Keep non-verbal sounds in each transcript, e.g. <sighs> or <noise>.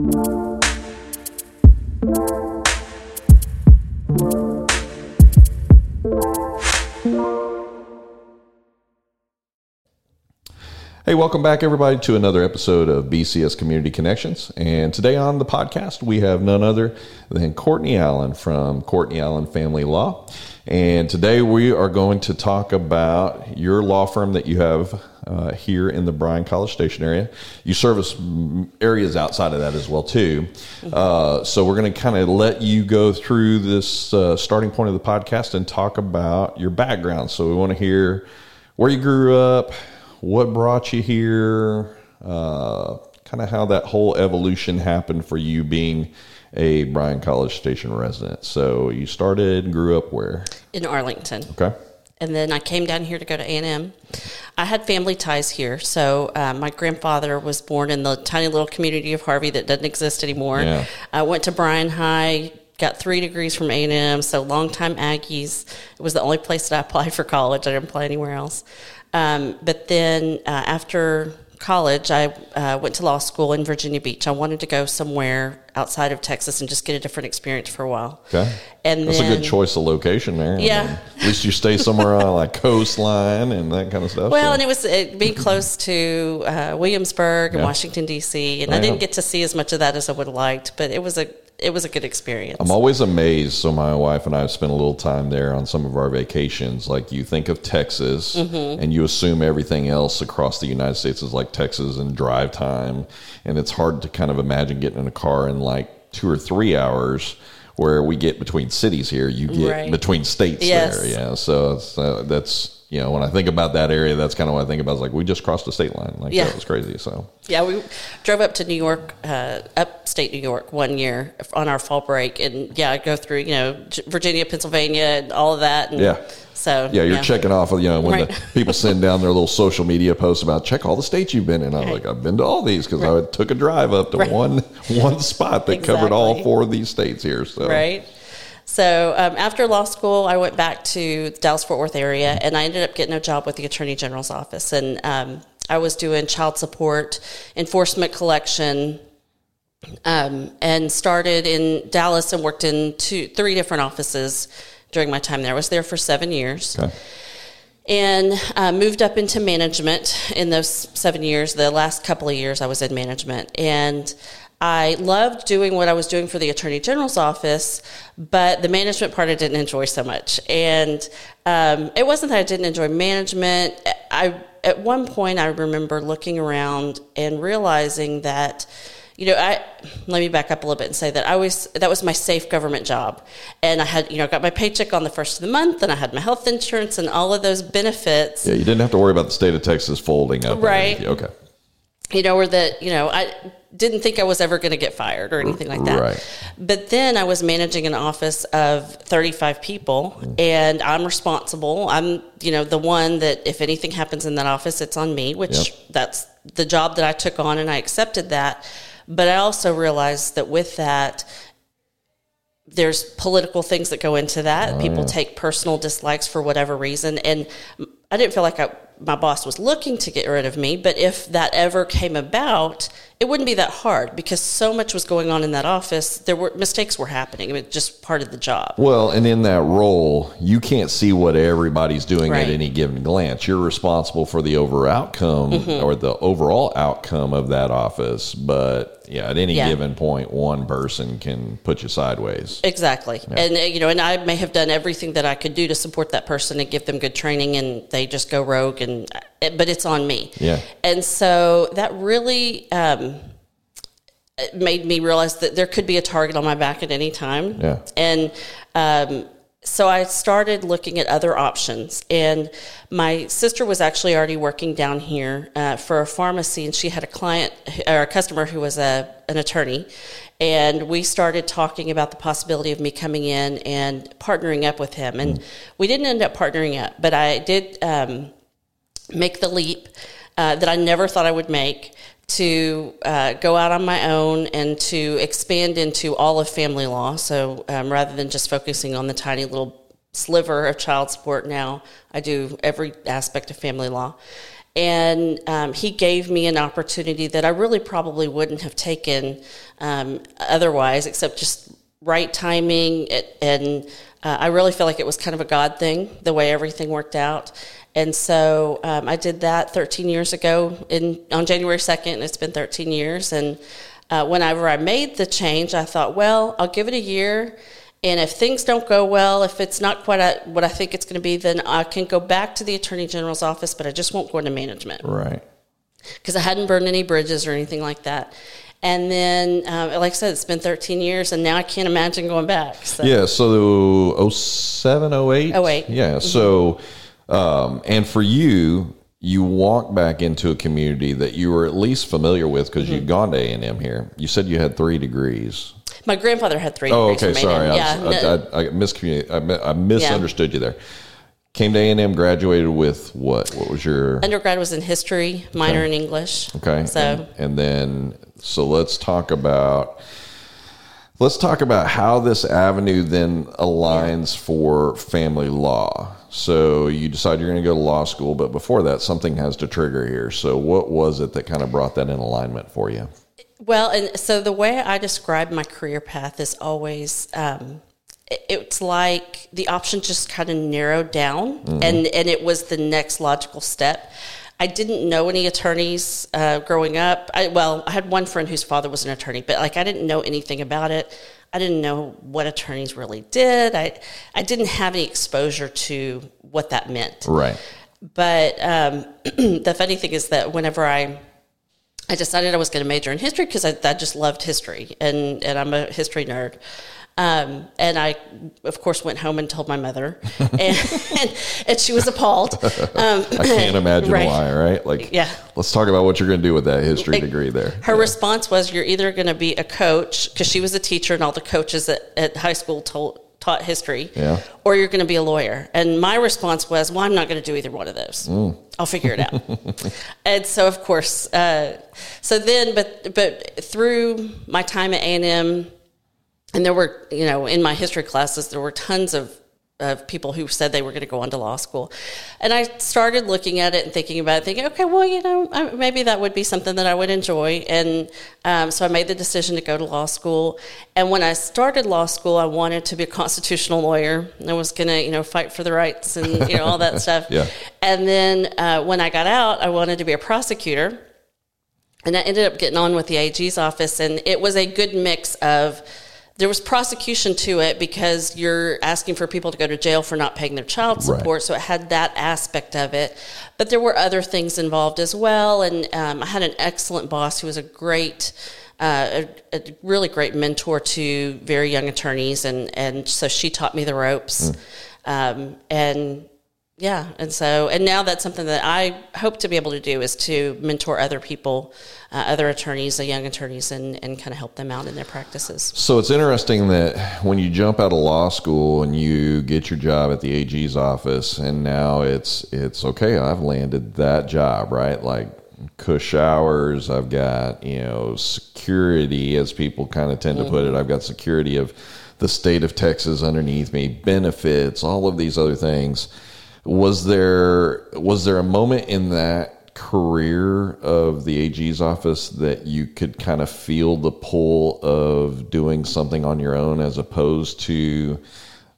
Hey, welcome back, everybody, to another episode of BCS Community Connections. And today on the podcast, we have none other than Courtney Allen from Courtney Allen Family Law. And today we are going to talk about your law firm that you have uh, here in the Bryan College Station area. You service areas outside of that as well too. Uh, so we're going to kind of let you go through this uh, starting point of the podcast and talk about your background. So we want to hear where you grew up, what brought you here, uh, kind of how that whole evolution happened for you being a Bryan College Station resident. So you started and grew up where? In Arlington. Okay. And then I came down here to go to A&M. I had family ties here. So uh, my grandfather was born in the tiny little community of Harvey that doesn't exist anymore. Yeah. I went to Bryan High, got three degrees from A&M, so longtime Aggies. It was the only place that I applied for college. I didn't apply anywhere else. Um, but then uh, after college, I uh, went to law school in Virginia Beach. I wanted to go somewhere outside of Texas and just get a different experience for a while. Okay. And That's then, a good choice of location there. I Yeah. mean, at least you stay somewhere on like coastline and that kind of stuff. Well, so- and it was it, being close to uh, Williamsburg and Yeah. Washington D.C. and I I didn't get to see as much of that as I would have liked, but it was a it was a good experience. I'm always amazed. So my wife and I have spent a little time there on some of our vacations. Like you think of Texas, Mm-hmm. and you assume everything else across the United States is like Texas and drive time, and it's hard to kind of imagine getting in a car in like two or three hours. Where we get between cities here, you get Right. between states Yes. there. Yeah, so it's, uh, that's you know when I think about that area, that's kind of what I think about. It's like we just crossed the state line. Like Yeah. that was crazy. So yeah, we drove up to New York, uh, upstate New York, one year on our fall break, and yeah, I go through you know Virginia, Pennsylvania, and all of that. And Yeah. So Yeah, you're checking off. Of you know, when Right. the <laughs> people send down their little social media posts about check all the states you've been in. I'm Right. like, I've been to all these because I took a drive up to Right. one <laughs> one spot that covered all four of these states here. So right? So um, after law school, I went back to the Dallas Fort Worth area, and I ended up getting a job with the Attorney General's office, and um, I was doing child support, enforcement, collection, um, and started in Dallas and worked in two, three different offices during my time there. I was there for seven years Okay. and uh, moved up into management in those seven years. The last couple of years, I was in management, and I loved doing what I was doing for the Attorney General's office, but the management part I didn't enjoy so much. And um, it wasn't that I didn't enjoy management. I at one point I remember looking around and realizing that you know, I let me back up a little bit and say that I was that was my safe government job, and I had you know got my paycheck on the first of the month, and I had my health insurance and all of those benefits. Yeah, you didn't have to worry about the state of Texas folding up. Right. Okay. You know, or that you know I didn't think I was ever going to get fired or anything like that. Right. But then I was managing an office of thirty five people, and I'm responsible. I'm you know the one that if anything happens in that office, it's on me. Which Yep. that's the job that I took on, and I accepted that. But I also realized that with that, there's political things that go into that. Oh, people take personal dislikes for whatever reason, and I didn't feel like I, my boss was looking to get rid of me. But if that ever came about, it wouldn't be that hard because so much was going on in that office. There were mistakes were happening. I mean, just part of the job. Well, and in that role, you can't see what everybody's doing Right. at any given glance. You're responsible for the over outcome Mm-hmm. or the overall outcome of that office. But yeah, at any Yeah. given point, one person can put you sideways. Exactly. And uh, you know, and I may have done everything that I could do to support that person and give them good training and they just go rogue and uh, but it's on me. Yeah. And so that really um made me realize that there could be a target on my back at any time. Yeah. And um so I started looking at other options, and my sister was actually already working down here uh, for a pharmacy, and she had a client or a customer who was a an attorney, and we started talking about the possibility of me coming in and partnering up with him, and we didn't end up partnering up, but I did um, make the leap uh, that I never thought I would make to uh, go out on my own and to expand into all of family law. So um, rather than just focusing on the tiny little sliver of child support now, I do every aspect of family law. And um, he gave me an opportunity that I really probably wouldn't have taken um, otherwise, except just right timing. And uh, I really feel like it was kind of a God thing, the way everything worked out. And so um, I did that 13 years ago in on January 2nd, and it's been 13 years. And uh, whenever I made the change, I thought, well, I'll give it a year. And if things don't go well, if it's not quite what I think it's going to be, then I can go back to the Attorney General's office, but I just won't go into management. Right. Because I hadn't burned any bridges or anything like that. And then, uh, like I said, it's been 13 years, and now I can't imagine going back. So. Yeah, so 07, 08? 08. Yeah, mm-hmm. so, um, and for you, you walk back into a community that you were at least familiar with because mm-hmm. you'd gone to A&M here. You said you had three degrees. My grandfather had three. Oh, okay. Sorry, I, yeah, was, no. I, I, I, I, misunderstood yeah. you there. Came to A and M, graduated with what? What was your undergrad? Was in history, minor okay. in English. Okay. So and, and then, so let's talk about let's talk about how this avenue then aligns yeah. for family law. So you decide you're going to go to law school, but before that, something has to trigger here. So what was it that kind of brought that in alignment for you? Well, and so the way I describe my career path is always um, it's like the option just kind of narrowed down, mm-hmm. and and it was the next logical step. I didn't know any attorneys uh, growing up. I, well, I had one friend whose father was an attorney, but like I didn't know anything about it. I didn't know what attorneys really did. I I didn't have any exposure to what that meant. Right. But um, <clears throat> the funny thing is that whenever I I decided I was going to major in history because I, I, just loved history and, and I'm a history nerd. Um, and I, of course, went home and told my mother, <laughs> and, and, and she was appalled. Um, <laughs> I can't imagine right. why, right? Like, yeah. Let's talk about what you're going to do with that history degree there. Her yeah. response was, "You're either going to be a coach because she was a teacher, and all the coaches at, at high school told taught history, yeah. or you're going to be a lawyer. And my response was, well, I'm not going to do either one of those. Mm. I'll figure it out. <laughs> and so, of course, uh, so then, but but through my time at A and M, and there were, you know, in my history classes, there were tons of of people who said they were going to go on to law school. And I started looking at it and thinking about it, thinking, okay, well, you know, maybe that would be something that I would enjoy. And um, so I made the decision to go to law school. And when I started law school, I wanted to be a constitutional lawyer. I was going to, you know, fight for the rights and, you know, all that <laughs> stuff. Yeah. And then uh, when I got out, I wanted to be a prosecutor. And I ended up getting on with the AG's office. And it was a good mix of, there was prosecution to it because you're asking for people to go to jail for not paying their child support. Right. So it had that aspect of it. But there were other things involved as well. And um, I had an excellent boss who was a great, uh, a, a, really great mentor to very young attorneys. And, and so she taught me the ropes. Mm. Um, and yeah, and so and now that's something that I hope to be able to do is to mentor other people, uh, other attorneys, the young attorneys, and and kind of help them out in their practices. So it's interesting that when you jump out of law school and you get your job at the AG's office, and now it's it's okay. I've landed that job, right? Like cush hours. I've got you know security, as people kind of tend to mm-hmm. put it. I've got security of the state of Texas underneath me, benefits, all of these other things was there was there a moment in that career of the AG's office that you could kind of feel the pull of doing something on your own as opposed to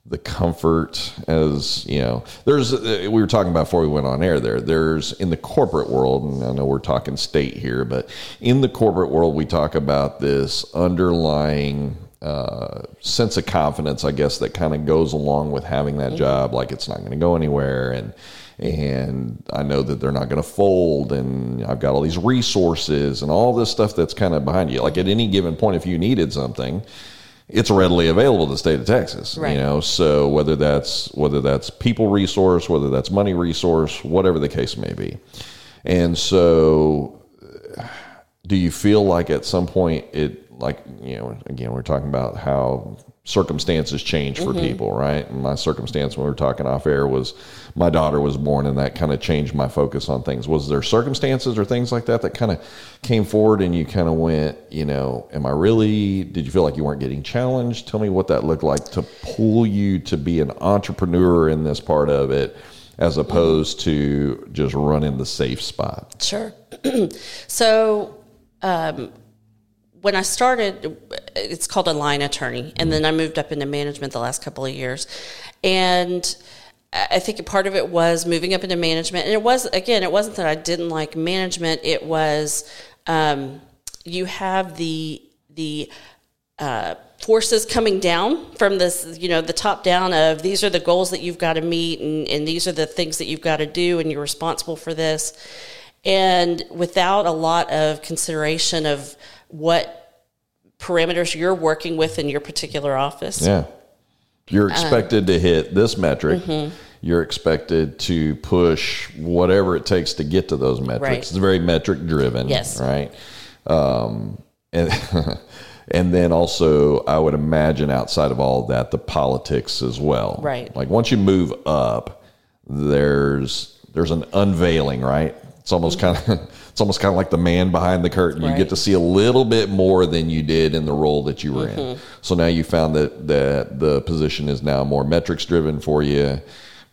the comfort as you know there's uh, we were talking about before we went on air there there's in the corporate world and i know we're talking state here but in the corporate world we talk about this underlying uh, sense of confidence, I guess, that kind of goes along with having that mm-hmm. job. Like it's not going to go anywhere, and and I know that they're not going to fold, and I've got all these resources and all this stuff that's kind of behind you. Like at any given point, if you needed something, it's readily available to the state of Texas. Right. You know, so whether that's whether that's people resource, whether that's money resource, whatever the case may be, and so. Do you feel like at some point it like you know again we're talking about how circumstances change for mm-hmm. people right and my circumstance when we were talking off air was my daughter was born and that kind of changed my focus on things was there circumstances or things like that that kind of came forward and you kind of went you know am i really did you feel like you weren't getting challenged tell me what that looked like to pull you to be an entrepreneur in this part of it as opposed to just running the safe spot. Sure. <clears throat> so um, when I started, it's called a line attorney, and then I moved up into management the last couple of years, and. I think part of it was moving up into management, and it was again, it wasn't that I didn't like management. It was um, you have the the uh, forces coming down from this, you know, the top down of these are the goals that you've got to meet, and, and these are the things that you've got to do, and you're responsible for this, and without a lot of consideration of what parameters you're working with in your particular office. Yeah. You're expected to hit this metric. Mm-hmm. You're expected to push whatever it takes to get to those metrics. Right. It's very metric driven. Yes. Right. Um, and <laughs> and then also, I would imagine outside of all of that, the politics as well. Right. Like once you move up, there's there's an unveiling. Right. It's almost kind of <laughs> it's almost kind of like the man behind the curtain. You get to see a little bit more than you did in the role that you were in. So now you found that that the position is now more metrics driven for you,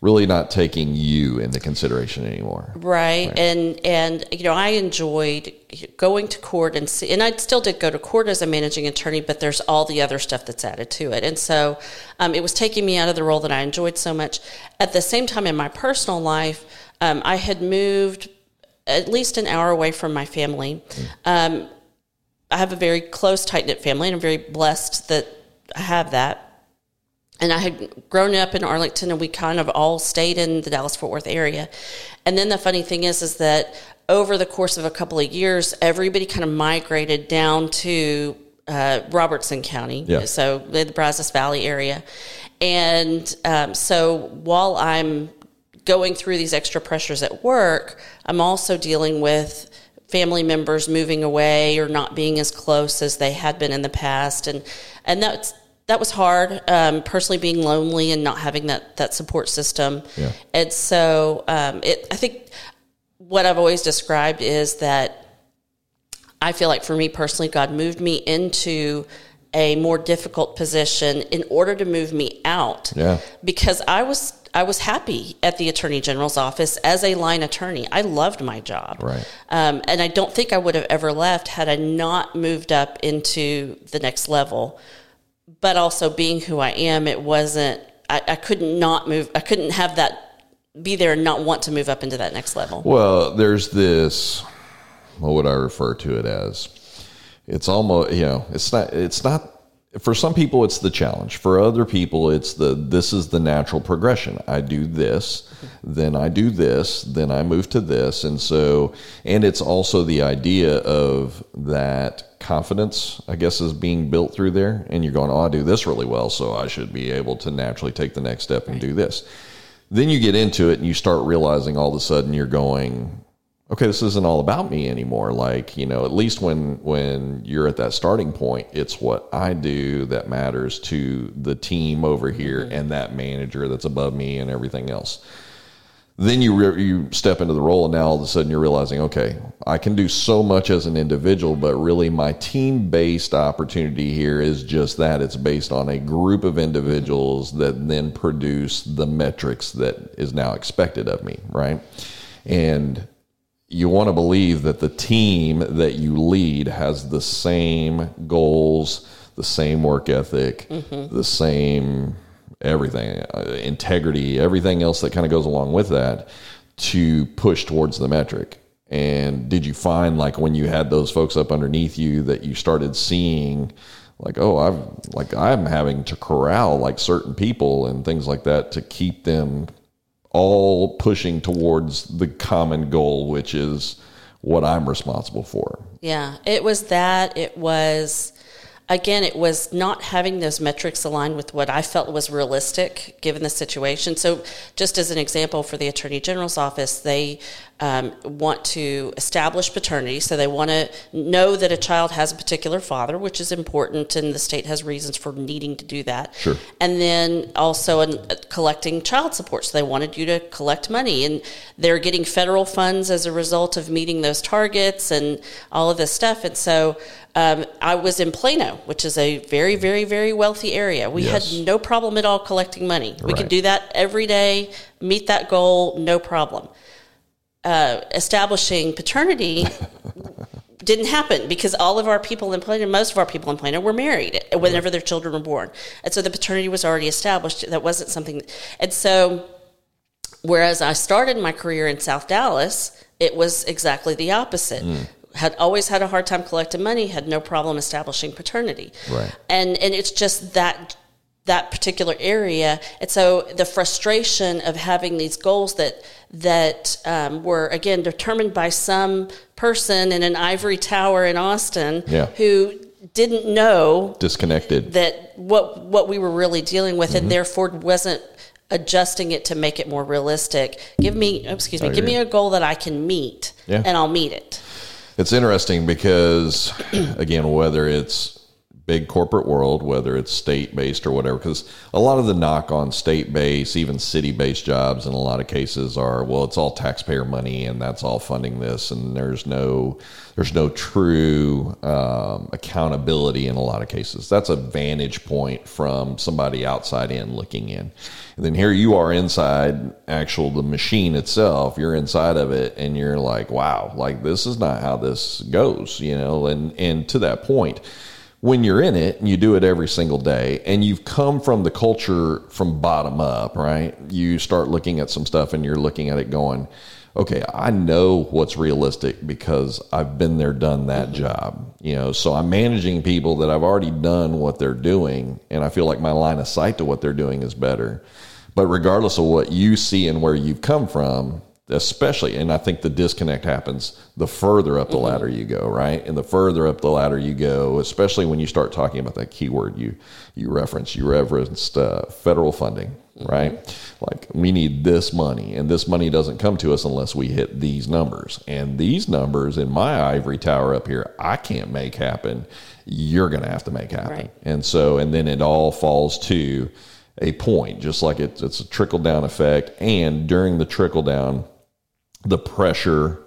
really not taking you into consideration anymore. Right. And and you know, I enjoyed going to court and see, and I still did go to court as a managing attorney, but there's all the other stuff that's added to it. And so um, it was taking me out of the role that I enjoyed so much. At the same time, in my personal life, um, I had moved at least an hour away from my family. Um, I have a very close, tight knit family, and I'm very blessed that I have that and I had grown up in Arlington, and we kind of all stayed in the Dallas Fort Worth area. And then the funny thing is, is that over the course of a couple of years, everybody kind of migrated down to uh, Robertson County, Yeah. so the Brazos Valley area. And um, so while I'm going through these extra pressures at work, I'm also dealing with family members moving away or not being as close as they had been in the past, and and that's that was hard. Um, personally, being lonely and not having that that support system, Yeah. and so um, it. I think what I've always described is that I feel like for me personally, God moved me into a more difficult position in order to move me out Yeah. because I was I was happy at the attorney general's office as a line attorney. I loved my job, Right. Um, and I don't think I would have ever left had I not moved up into the next level. But also being who I am, it wasn't. I, I couldn't not move. I couldn't have that be there and not want to move up into that next level. Well, there's this. What would I refer to it as? It's almost you know. It's not. It's not. For some people, it's the challenge. For other people, it's the this is the natural progression. I do this, then I do this, then I move to this, and so and it's also the idea of that confidence. I guess is being built through there, and you're going, oh, I do this really well, so I should be able to naturally take the next step and do this then you get into it and you start realizing all of a sudden you're going okay this isn't all about me anymore. Like you know at least when when you're at that starting point it's what i do that matters to the team over here mm-hmm. and that manager that's above me and everything else. Then you re- you step into the role and now all of a sudden you're realizing okay i can do so much as an individual but really my team based opportunity here is just that. It's based on a group of individuals mm-hmm. that then produce the metrics that is now expected of me right? And you want to believe that the team that you lead has the same goals, the same work ethic, the same everything, uh, integrity, everything else that kind of goes along with that to push towards the metric. And did you find like when you had those folks up underneath you that you started seeing like, oh, I've like I'm having to corral like certain people and things like that to keep them all pushing towards the common goal, which is what I'm responsible for. Yeah, it was that. It was, again, it was not having those metrics aligned with what I felt was realistic given the situation. So, just as an example, for the Attorney General's office, they um, want to establish paternity. So, they want to know that a child has a particular father, which is important, and the state has reasons for needing to do that. Sure. And then also in, uh, collecting child support. So, they wanted you to collect money, and they're getting federal funds as a result of meeting those targets and all of this stuff. And so, Um, I was in Plano, which is a very, very, very wealthy area. We Yes. had no problem at all collecting money. We Right. could do that every day, meet that goal, no problem. Uh, establishing paternity <laughs> didn't happen because all of our people in Plano, most of our people in Plano were married whenever their children were born. And so the paternity was already established. That wasn't something. And so, whereas I started my career in South Dallas, it was exactly the opposite. Had always had a hard time collecting money, had no problem establishing paternity. Right. And, and it's just that that particular area. And so the frustration of having these goals that that um, were again determined by some person in an ivory tower in Austin Yeah. who didn't know Disconnected. that what what we were really dealing with Mm-hmm. and therefore wasn't adjusting it to make it more realistic. Give me excuse me, give me a goal that I can meet Yeah. and I'll meet it. It's interesting because, <clears throat> again, whether it's big corporate world, whether it's state based or whatever, because a lot of the knock on state based, even city based jobs in a lot of cases are, well, it's all taxpayer money and that's all funding this, and there's no there's no true um, accountability in a lot of cases. That's a vantage point from somebody outside in looking in. And then here you are inside actual the machine itself. You're inside of it and you're like, wow, like this is not how this goes, you know, and and to that point, when you're in it and you do it every single day and you've come from the culture from bottom up, right? You start looking at some stuff and you're looking at it going, okay, I know what's realistic because I've been there, done that mm-hmm. job, you know. So I'm managing people that I've already done what they're doing, and I feel like my line of sight to what they're doing is better. But regardless of what you see and where you've come from, especially, and I think the disconnect happens the further up the ladder you go, right? And the further up the ladder you go, especially when you start talking about that keyword you you referenced, you referenced uh, federal funding, right? Like we need this money, and this money doesn't come to us unless we hit these numbers. And these numbers in my ivory tower up here, I can't make happen. You're going to have to make happen. Right. And so, and then it all falls to a point, just like it's, it's a trickle down effect. And during the trickle down, the pressure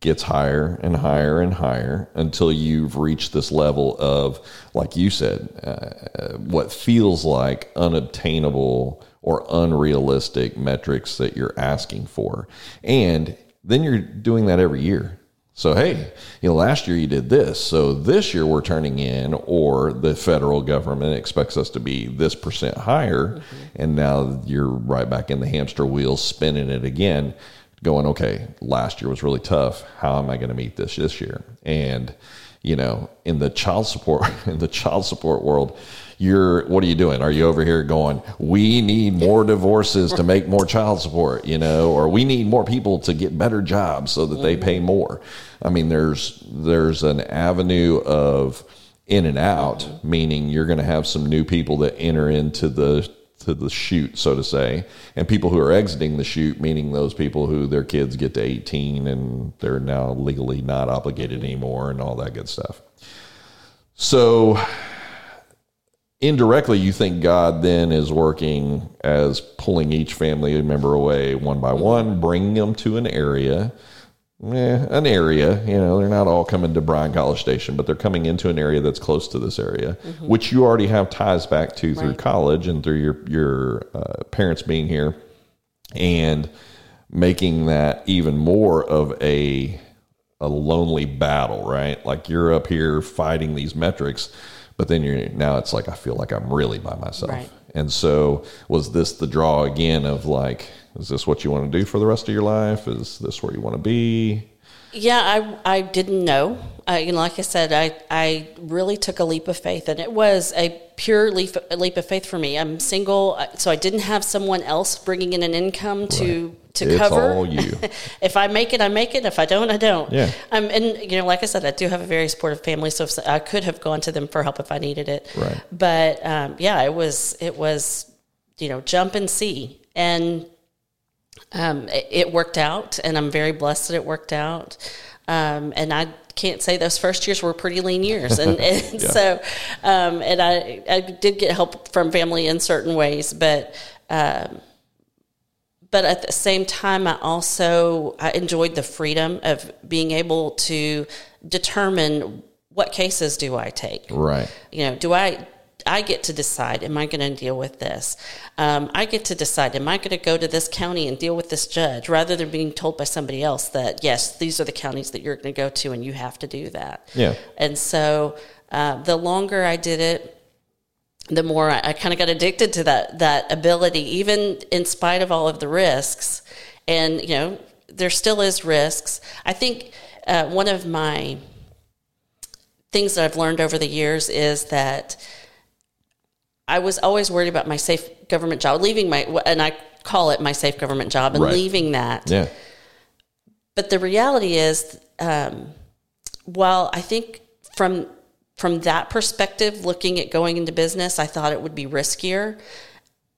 gets higher and higher and higher until you've reached this level of, like you said, uh, what feels like unobtainable or unrealistic metrics that you're asking for. And then you're doing that every year. So, hey, you know, last year you did this. So this year we're turning in, or the federal government expects us to be this percent higher. And now you're right back in the hamster wheel, spinning it again, going, okay, last year was really tough. How am I going to meet this this year? And, you know, in the child support, <laughs> in the child support world, you're what are you doing? Are you over here going, we need more divorces to make more child support, you know, or we need more people to get better jobs so that they pay more? I mean, there's there's an avenue of in and out, meaning you're going to have some new people that enter into the to the chute, so to say, and people who are exiting the chute, meaning those people who their kids get to 18 and they're now legally not obligated anymore and all that good stuff. So indirectly you think god then is working as pulling each family member away one by one bringing them to an area eh, an area you know they're not all coming to bryan college station but they're coming into an area that's close to this area which you already have ties back to through Right. college and through your your uh, parents being here and making that even more of a a lonely battle, right? Like you're up here fighting these metrics, but then you're now it's like I feel like I'm really by myself. Right. And so was this the draw again of like, is this what you want to do for the rest of your life? Is this where you want to be? Yeah, I I didn't know. I, you know, like I said, I I really took a leap of faith, and it was a pure leap leap of faith for me. I'm single, uh, so I didn't have someone else bringing in an income to to It's cover. all you. <laughs> if I make it, I make it. If I don't, I don't. Yeah. Um, and you know, like I said, I do have a very supportive family, so if, I could have gone to them for help if I needed it. Right. But um, yeah, it was it was you know jump and see and um, it, it worked out, and I'm very blessed that it worked out. Um, and I can't say those first years were pretty lean years, and, <laughs> and Yeah. so, um, and I, I did get help from family in certain ways, but, um, but at the same time, I also I enjoyed the freedom of being able to determine what cases do I take? Right. You know, do I I get to decide, am I going to deal with this? Um, I get to decide, am I going to go to this county and deal with this judge rather than being told by somebody else that, yes, these are the counties that you're going to go to and you have to do that. Yeah. And so uh, the longer I did it, the more I, I kind of got addicted to that, that ability, even in spite of all of the risks. And, you know, there still is risks. I think uh, one of my things that I've learned over the years is that I was always worried about my safe government job, leaving my, and I call it my safe government job, and Right. leaving that. Yeah. But the reality is, um, while I think from from that perspective, looking at going into business, I thought it would be riskier.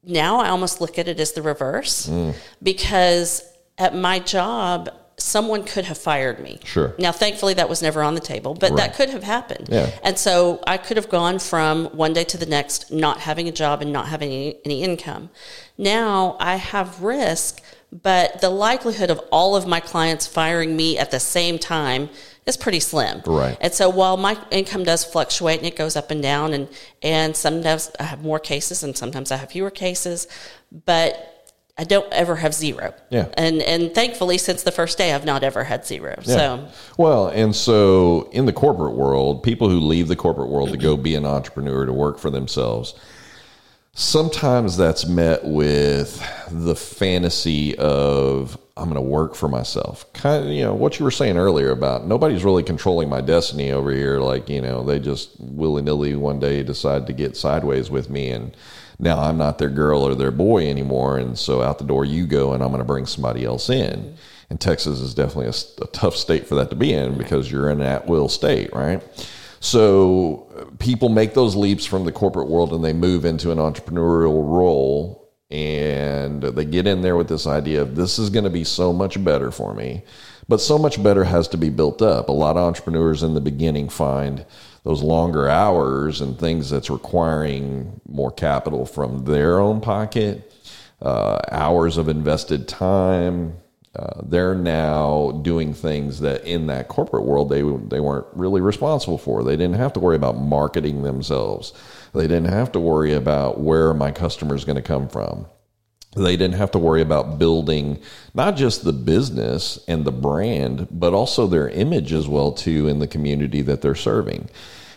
Now I almost look at it as the reverse because at my job, someone could have fired me. Sure. Now, thankfully, that was never on the table, but Right. that could have happened. Yeah. And so I could have gone from one day to the next, not having a job and not having any, any income. Now I have risk, but the likelihood of all of my clients firing me at the same time is pretty slim. Right. And so while my income does fluctuate and it goes up and down, and, and sometimes I have more cases and sometimes I have fewer cases, but I don't ever have zero. Yeah. And and thankfully, since the first day, I've not ever had zero. Yeah. So Well, and so in the corporate world, people who leave the corporate world to go be an entrepreneur to work for themselves, sometimes that's met with the fantasy of I'm going to work for myself. Kind of, you know, what you were saying earlier about nobody's really controlling my destiny over here. Like, you know, they just willy nilly one day decide to get sideways with me and now I'm not their girl or their boy anymore. And so out the door you go and I'm going to bring somebody else in. And Texas is definitely a tough state for that to be in because you're in an at will state, right? So people make those leaps from the corporate world and they move into an entrepreneurial role and they get in there with this idea of this is going to be so much better for me. But so much better has to be built up. A lot of entrepreneurs in the beginning find those longer hours and things that's requiring more capital from their own pocket, uh, hours of invested time, uh, they're now doing things that in that corporate world they they weren't really responsible for. They didn't have to worry about marketing themselves. They didn't have to worry about where my customer is going to come from. They didn't have to worry about building not just the business and the brand, but also their image as well too in the community that they're serving.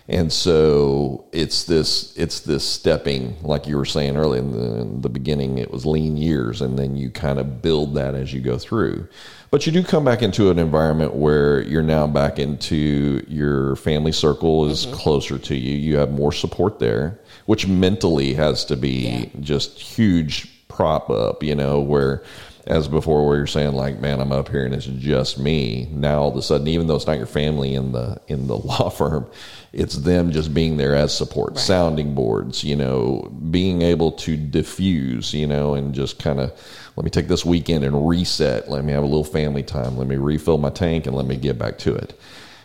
And so it's this it's this stepping, like you were saying earlier in the, in the beginning, it was lean years, and then you kind of build that as you go through. But you do come back into an environment where you're now back into your family circle is mm-hmm. closer to you. You have more support there, which mentally has to be just huge prop up, you know, where as before where you're saying like, man, I'm up here and it's just me. Now all of a sudden, even though it's not your family in the in the <laughs> law firm, it's them just being there as support, sounding boards, you know, being able to diffuse, you know, and just kind of let me take this weekend and reset. Let me have a little family time. Let me refill my tank and let me get back to it.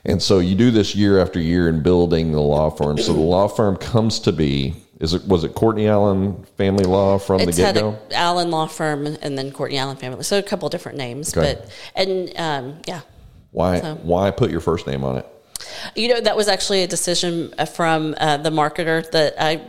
And so you do this year after year in building the law firm. So the law firm comes to be. Is it was it Courtney Allen Family Law from it's the get go? Allen Law Firm and then Courtney Allen Family. So a couple different names, Okay. but and um, yeah, Why so- why put your first name on it? you know that was actually a decision from uh, the marketer that I.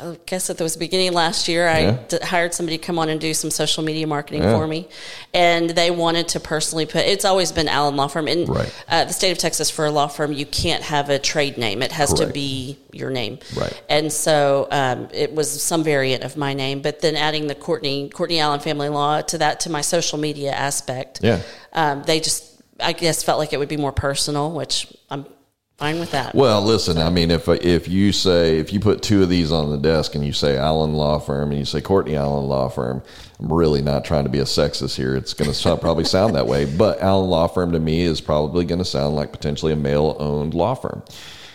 I guess at the beginning of last year, I Yeah. d- hired somebody to come on and do some social media marketing Yeah. for me, and they wanted to personally put. It's always been Allen Law Firm in Right. uh, the state of Texas for a law firm. You can't have a trade name; it has to be your name. Right. And so um, it was some variant of my name, but then adding the Courtney Courtney Allen Family Law to that to my social media aspect. Yeah. Um, they just, I guess, felt like it would be more personal, which I'm fine with that. Well, listen, I mean, if if you say if you put two of these on the desk and you say Allen Law Firm and you say Courtney Allen Law Firm, I'm really not trying to be a sexist here. It's going to probably sound that way, but Allen Law Firm to me is probably going to sound like potentially a male owned law firm.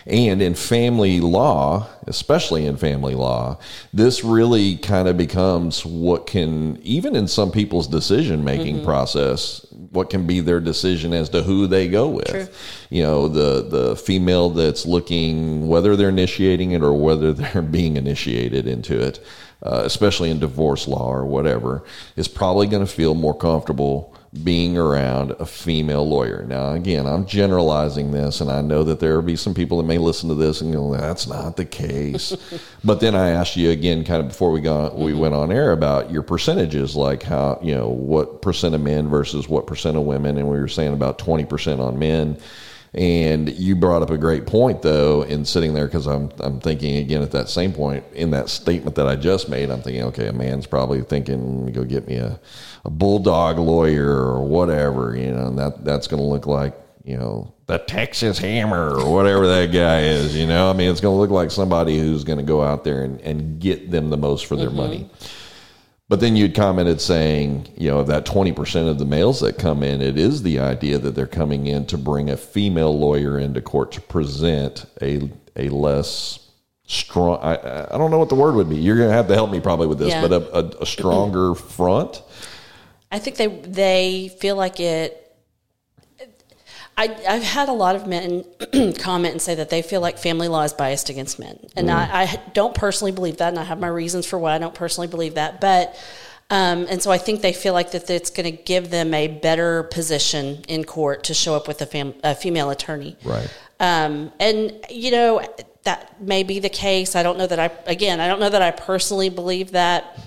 And in family law, especially in family law, this really kind of becomes what can, even in some people's decision making process, what can be their decision as to who they go with. True. You know, the, the female that's looking, whether they're initiating it or whether <laughs> they're being initiated into it, uh, especially in divorce law or whatever, is probably going to feel more comfortable being around a female lawyer. Now, again, I'm generalizing this, and I know that there will be some people that may listen to this and go, "That's not the case." <laughs> but then I asked you again, kind of before we got we mm-hmm. went on air about your percentages, like how you know what percent of men versus what percent of women, and we were saying about twenty percent on men. And you brought up a great point, though, in sitting there because I'm I'm thinking again at that same point in that statement that I just made. I'm thinking, okay, a man's probably thinking, go get me a a bulldog lawyer or whatever, you know, and that that's going to look like you know the Texas Hammer or whatever that guy is. You know, I mean, it's going to look like somebody who's going to go out there and, and get them the most for their mm-hmm. money. But then you'd commented saying, you know, of that 20% of the males that come in, it is the idea that they're coming in to bring a female lawyer into court to present a, a less strong, I, I don't know what the word would be. You're going to have to help me probably with this, yeah. but a, a, a stronger front I think they they feel like it. I, I've had a lot of men <clears throat> comment and say that they feel like family law is biased against men, and mm. I, I, don't personally believe that, and I have my reasons for why I don't personally believe that. But um, and so I think they feel like that it's going to give them a better position in court to show up with a, fam- a female attorney. Right. Um, and you know that may be the case. I don't know that I again I don't know that I personally believe that.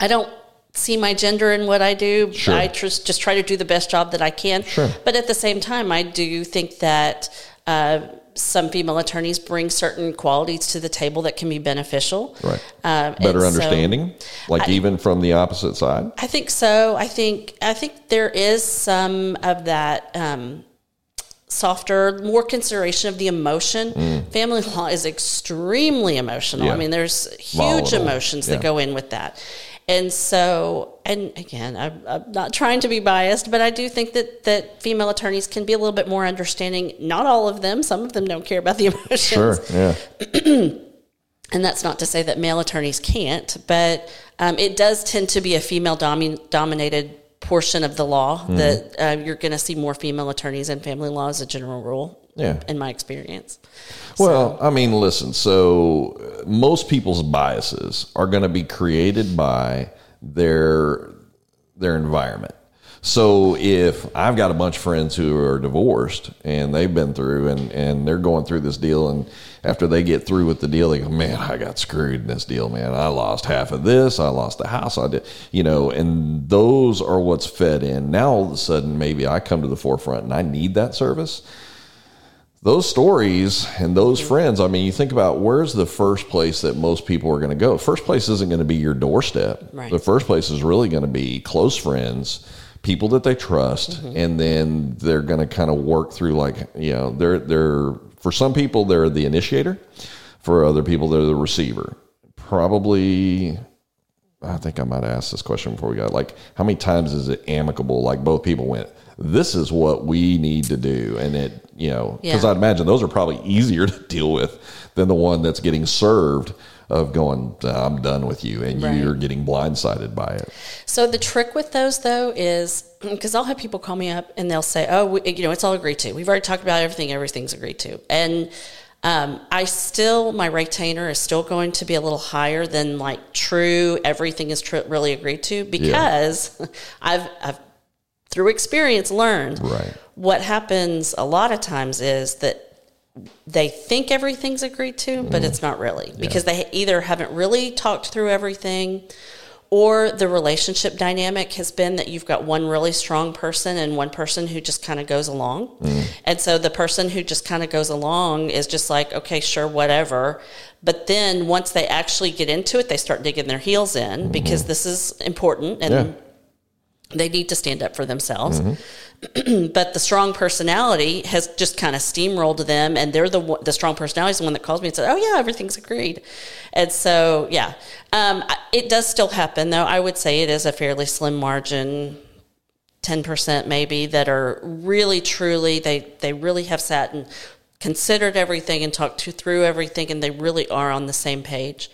I don't see my gender in what I do. Sure. I just just try to do the best job that I can. Sure. But at the same time, I do think that uh, some female attorneys bring certain qualities to the table that can be beneficial. Right. Um, Better understanding, so like I, even from the opposite side. I think so. I think I think there is some of that. Um, softer, more consideration of the emotion. Mm. Family <laughs> law is extremely emotional. Yeah. I mean, there's huge Volatile. emotions that yeah. go in with that. And so, and again, I'm, I'm, not trying to be biased, but I do think that, that female attorneys can be a little bit more understanding. Not all of them, some of them don't care about the <laughs> emotions. Sure, yeah. <clears throat> and that's not to say that male attorneys can't, but um, it does tend to be a female domi- dominated portion of the law mm-hmm. that uh, you're going to see more female attorneys in family law as a general rule. Yeah. In my experience. Well, so. I mean, listen, so uh, most people's biases are going to be created by their their environment. So if I've got a bunch of friends who are divorced and they've been through and, and they're going through this deal and after they get through with the deal, they go, man, I got screwed in this deal, man. I lost half of this. I lost the house. I did, you know, and those are what's fed in. Now all of a sudden, maybe I come to the forefront and I need that service those stories and those friends, I mean, you think about where's the first place that most people are going to go? First place isn't going to be your doorstep. Right. The first place is really going to be close friends, people that they trust, mm-hmm. and then they're going to kind of work through like, you know, they're they're for some people they're the initiator, for other people they're the receiver. Probably I think I might ask this question before we got like how many times is it amicable like both people went this is what we need to do. And it, you know, because yeah. I'd imagine those are probably easier <laughs> to deal with than the one that's getting served of going, I'm done with you, and right. you're getting blindsided by it. So the trick with those though is <clears throat> because I'll have people call me up and they'll say, "Oh, we, you know, it's all agreed to. We've already talked about everything. Everything's agreed to." And um, I still my retainer is still going to be a little higher than like true. Everything is tr- really agreed to because yeah. <laughs> I've I've through experience learned. Right. What happens a lot of times is that they think everything's agreed to, but mm. it's not really because yeah. they either haven't really talked through everything or the relationship dynamic has been that you've got one really strong person and one person who just kind of goes along. Mm. And so the person who just kind of goes along is just like, okay, sure, whatever. But then once they actually get into it, they start digging their heels in mm-hmm. because this is important and yeah they need to stand up for themselves. Mm-hmm. <clears throat> but the strong personality has just kind of steamrolled them, and they're the the strong personality is the one that calls me and says, "Oh yeah, everything's agreed." And so, yeah, um, it does still happen, though. I would say it is a fairly slim margin. 10% maybe that are really truly they they really have sat and considered everything and talked to, through everything and they really are on the same page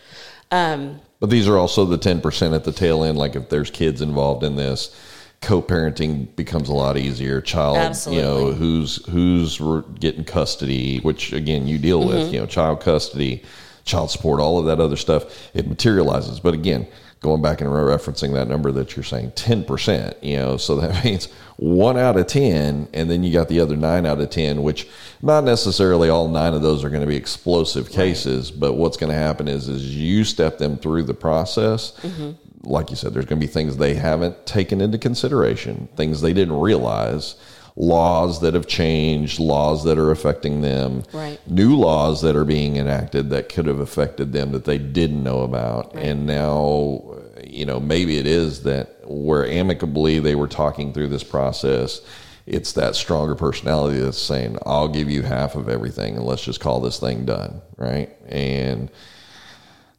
um, but these are also the 10% at the tail end. Like if there's kids involved in this, co-parenting becomes a lot easier. Child, Absolutely. you know, who's who's getting custody, which again you deal with. Mm-hmm. You know, child custody, child support, all of that other stuff, it materializes. But again, going back and referencing that number that you're saying, 10%, you know, so that <laughs> means one out of 10, and then you got the other nine out of 10, which not necessarily all nine of those are going to be explosive cases, right. but what's going to happen is, is you step them through the process. Mm-hmm. Like you said, there's going to be things they haven't taken into consideration, things they didn't realize laws that have changed, laws that are affecting them, right. new laws that are being enacted that could have affected them that they didn't know about. Right. And now, you know, maybe it is that where amicably they were talking through this process, it's that stronger personality that's saying, I'll give you half of everything and let's just call this thing done. Right. And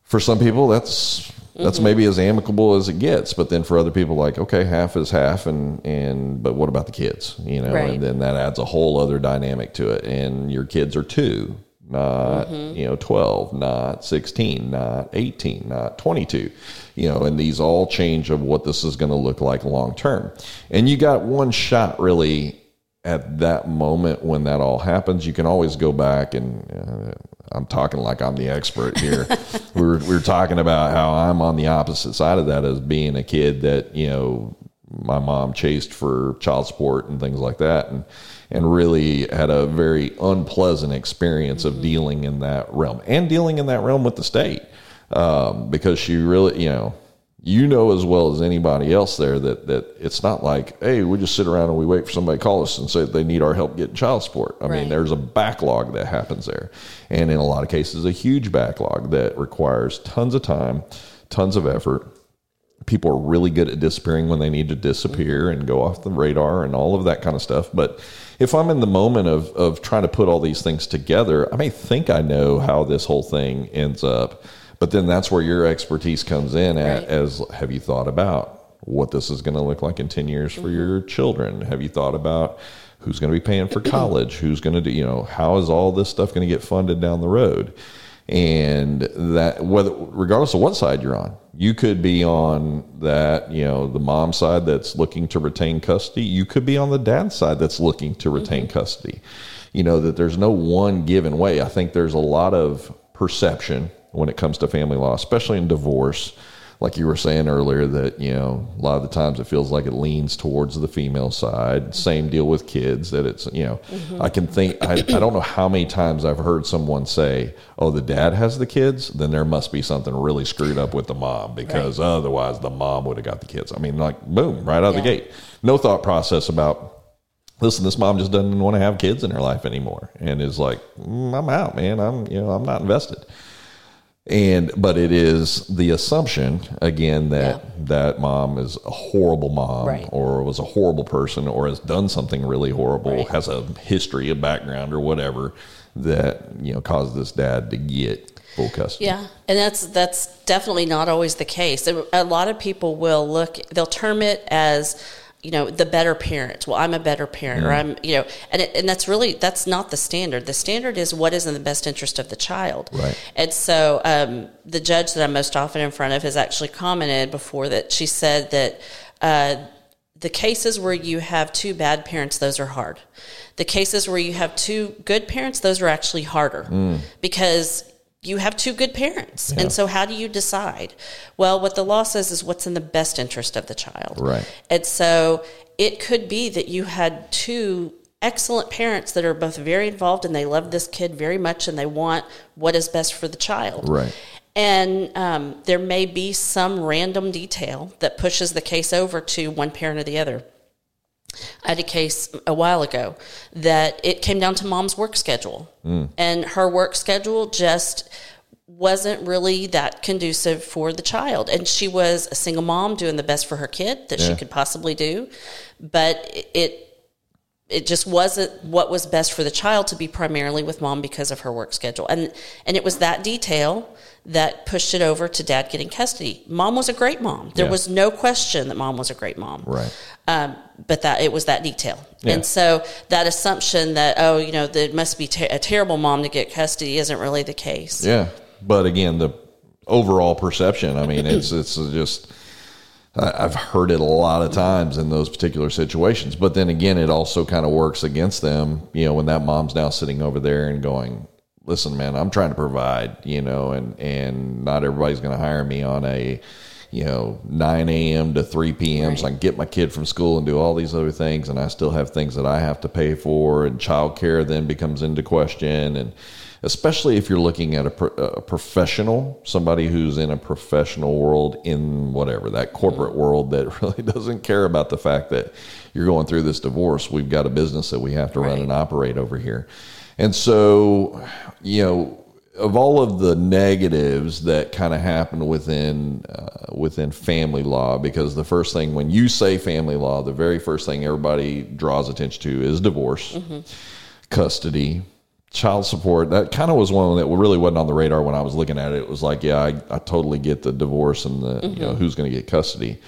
for some people, that's that's mm-hmm. maybe as amicable as it gets. But then for other people, like okay, half is half, and and but what about the kids? You know, right. and then that adds a whole other dynamic to it. And your kids are two, not mm-hmm. you know twelve, not sixteen, not eighteen, not twenty two. You know, and these all change of what this is going to look like long term. And you got one shot really at that moment when that all happens, you can always go back and uh, I'm talking like I'm the expert here. we, <laughs> were, we were talking about how I'm on the opposite side of that as being a kid that, you know, my mom chased for child support and things like that. And, and really had a very unpleasant experience mm-hmm. of dealing in that realm and dealing in that realm with the state. Um, because she really, you know, you know as well as anybody else there that that it's not like hey we just sit around and we wait for somebody to call us and say they need our help getting child support. I right. mean there's a backlog that happens there. And in a lot of cases a huge backlog that requires tons of time tons of effort. People are really good at disappearing when they need to disappear and go off the radar and all of that kind of stuff. But if i'm in the moment of of trying to put all these things together i may think i know how this whole thing ends up but then that's where your expertise comes in at, right. as have you thought about what this is going to look like in 10 years for mm-hmm. your children? Have you thought about who's going to be paying for college? Who's going to do, you know, how is all this stuff going to get funded down the road? And that, whether, regardless of what side you're on, you could be on that, you know, the mom side that's looking to retain custody. You could be on the dad side that's looking to retain mm-hmm. custody. You know, that there's no one given way. I think there's a lot of perception when it comes to family law, especially in divorce. Like you were saying earlier, that you know a lot of the times it feels like it leans towards the female side. Same deal with kids. That it's you know mm-hmm. I can think I, I don't know how many times I've heard someone say, "Oh, the dad has the kids," then there must be something really screwed up with the mom because right. otherwise the mom would have got the kids. I mean, like boom, right out yeah. of the gate, no thought process about listen, this mom just doesn't want to have kids in her life anymore, and is like, mm, I'm out, man. I'm you know I'm not invested and but it is the assumption again that yeah. that mom is a horrible mom right. or was a horrible person or has done something really horrible right. has a history a background or whatever that you know caused this dad to get full custody yeah and that's that's definitely not always the case a lot of people will look they'll term it as you know the better parent. Well i'm a better parent mm-hmm. or i'm you know and it, and that's really that's not the standard. The standard is what is in the best interest of the child. Right. And so um, the judge that i'm most often in front of has actually commented before that she said that uh, the cases where you have two bad parents those are hard. The cases where you have two good parents those are actually harder. Mm. because you have two good parents. Yeah. And so how do you decide? Well, what the law says is what's in the best interest of the child. Right. And so it could be that you had two excellent parents that are both very involved and they love this kid very much and they want what is best for the child. Right. And um, there may be some random detail that pushes the case over to one parent or the other. I had a case a while ago that it came down to mom's work schedule. Mm. And her work schedule just wasn't really that conducive for the child. And she was a single mom doing the best for her kid that yeah. she could possibly do. But it it just wasn't what was best for the child to be primarily with mom because of her work schedule. And and it was that detail that pushed it over to dad getting custody. Mom was a great mom. There yeah. was no question that mom was a great mom. Right. Um, but that it was that detail. Yeah. And so that assumption that, oh, you know, there must be ter- a terrible mom to get custody isn't really the case. Yeah. But again, the overall perception, I mean, it's, it's just, I've heard it a lot of times in those particular situations. But then again, it also kind of works against them, you know, when that mom's now sitting over there and going, listen, man, I'm trying to provide, you know, and and not everybody's going to hire me on a you know 9 a.m. to 3 p.m. Right. so I can get my kid from school and do all these other things, and I still have things that I have to pay for, and childcare then becomes into question, and especially if you're looking at a, pro- a, professional, somebody who's in a professional world in whatever that corporate world that <laughs> really doesn't care about the fact that you're going through this divorce. We've got a business that we have to right. run and operate over here. And so, you know, of all of the negatives that kind of happen within uh, within family law, because the first thing when you say family law, the very first thing everybody draws attention to is divorce, mm-hmm. custody, child support. That kind of was one that really wasn't on the radar when I was looking at it. It was like, yeah, I, I totally get the divorce and the mm-hmm. you know mm-hmm. who's going to get custody.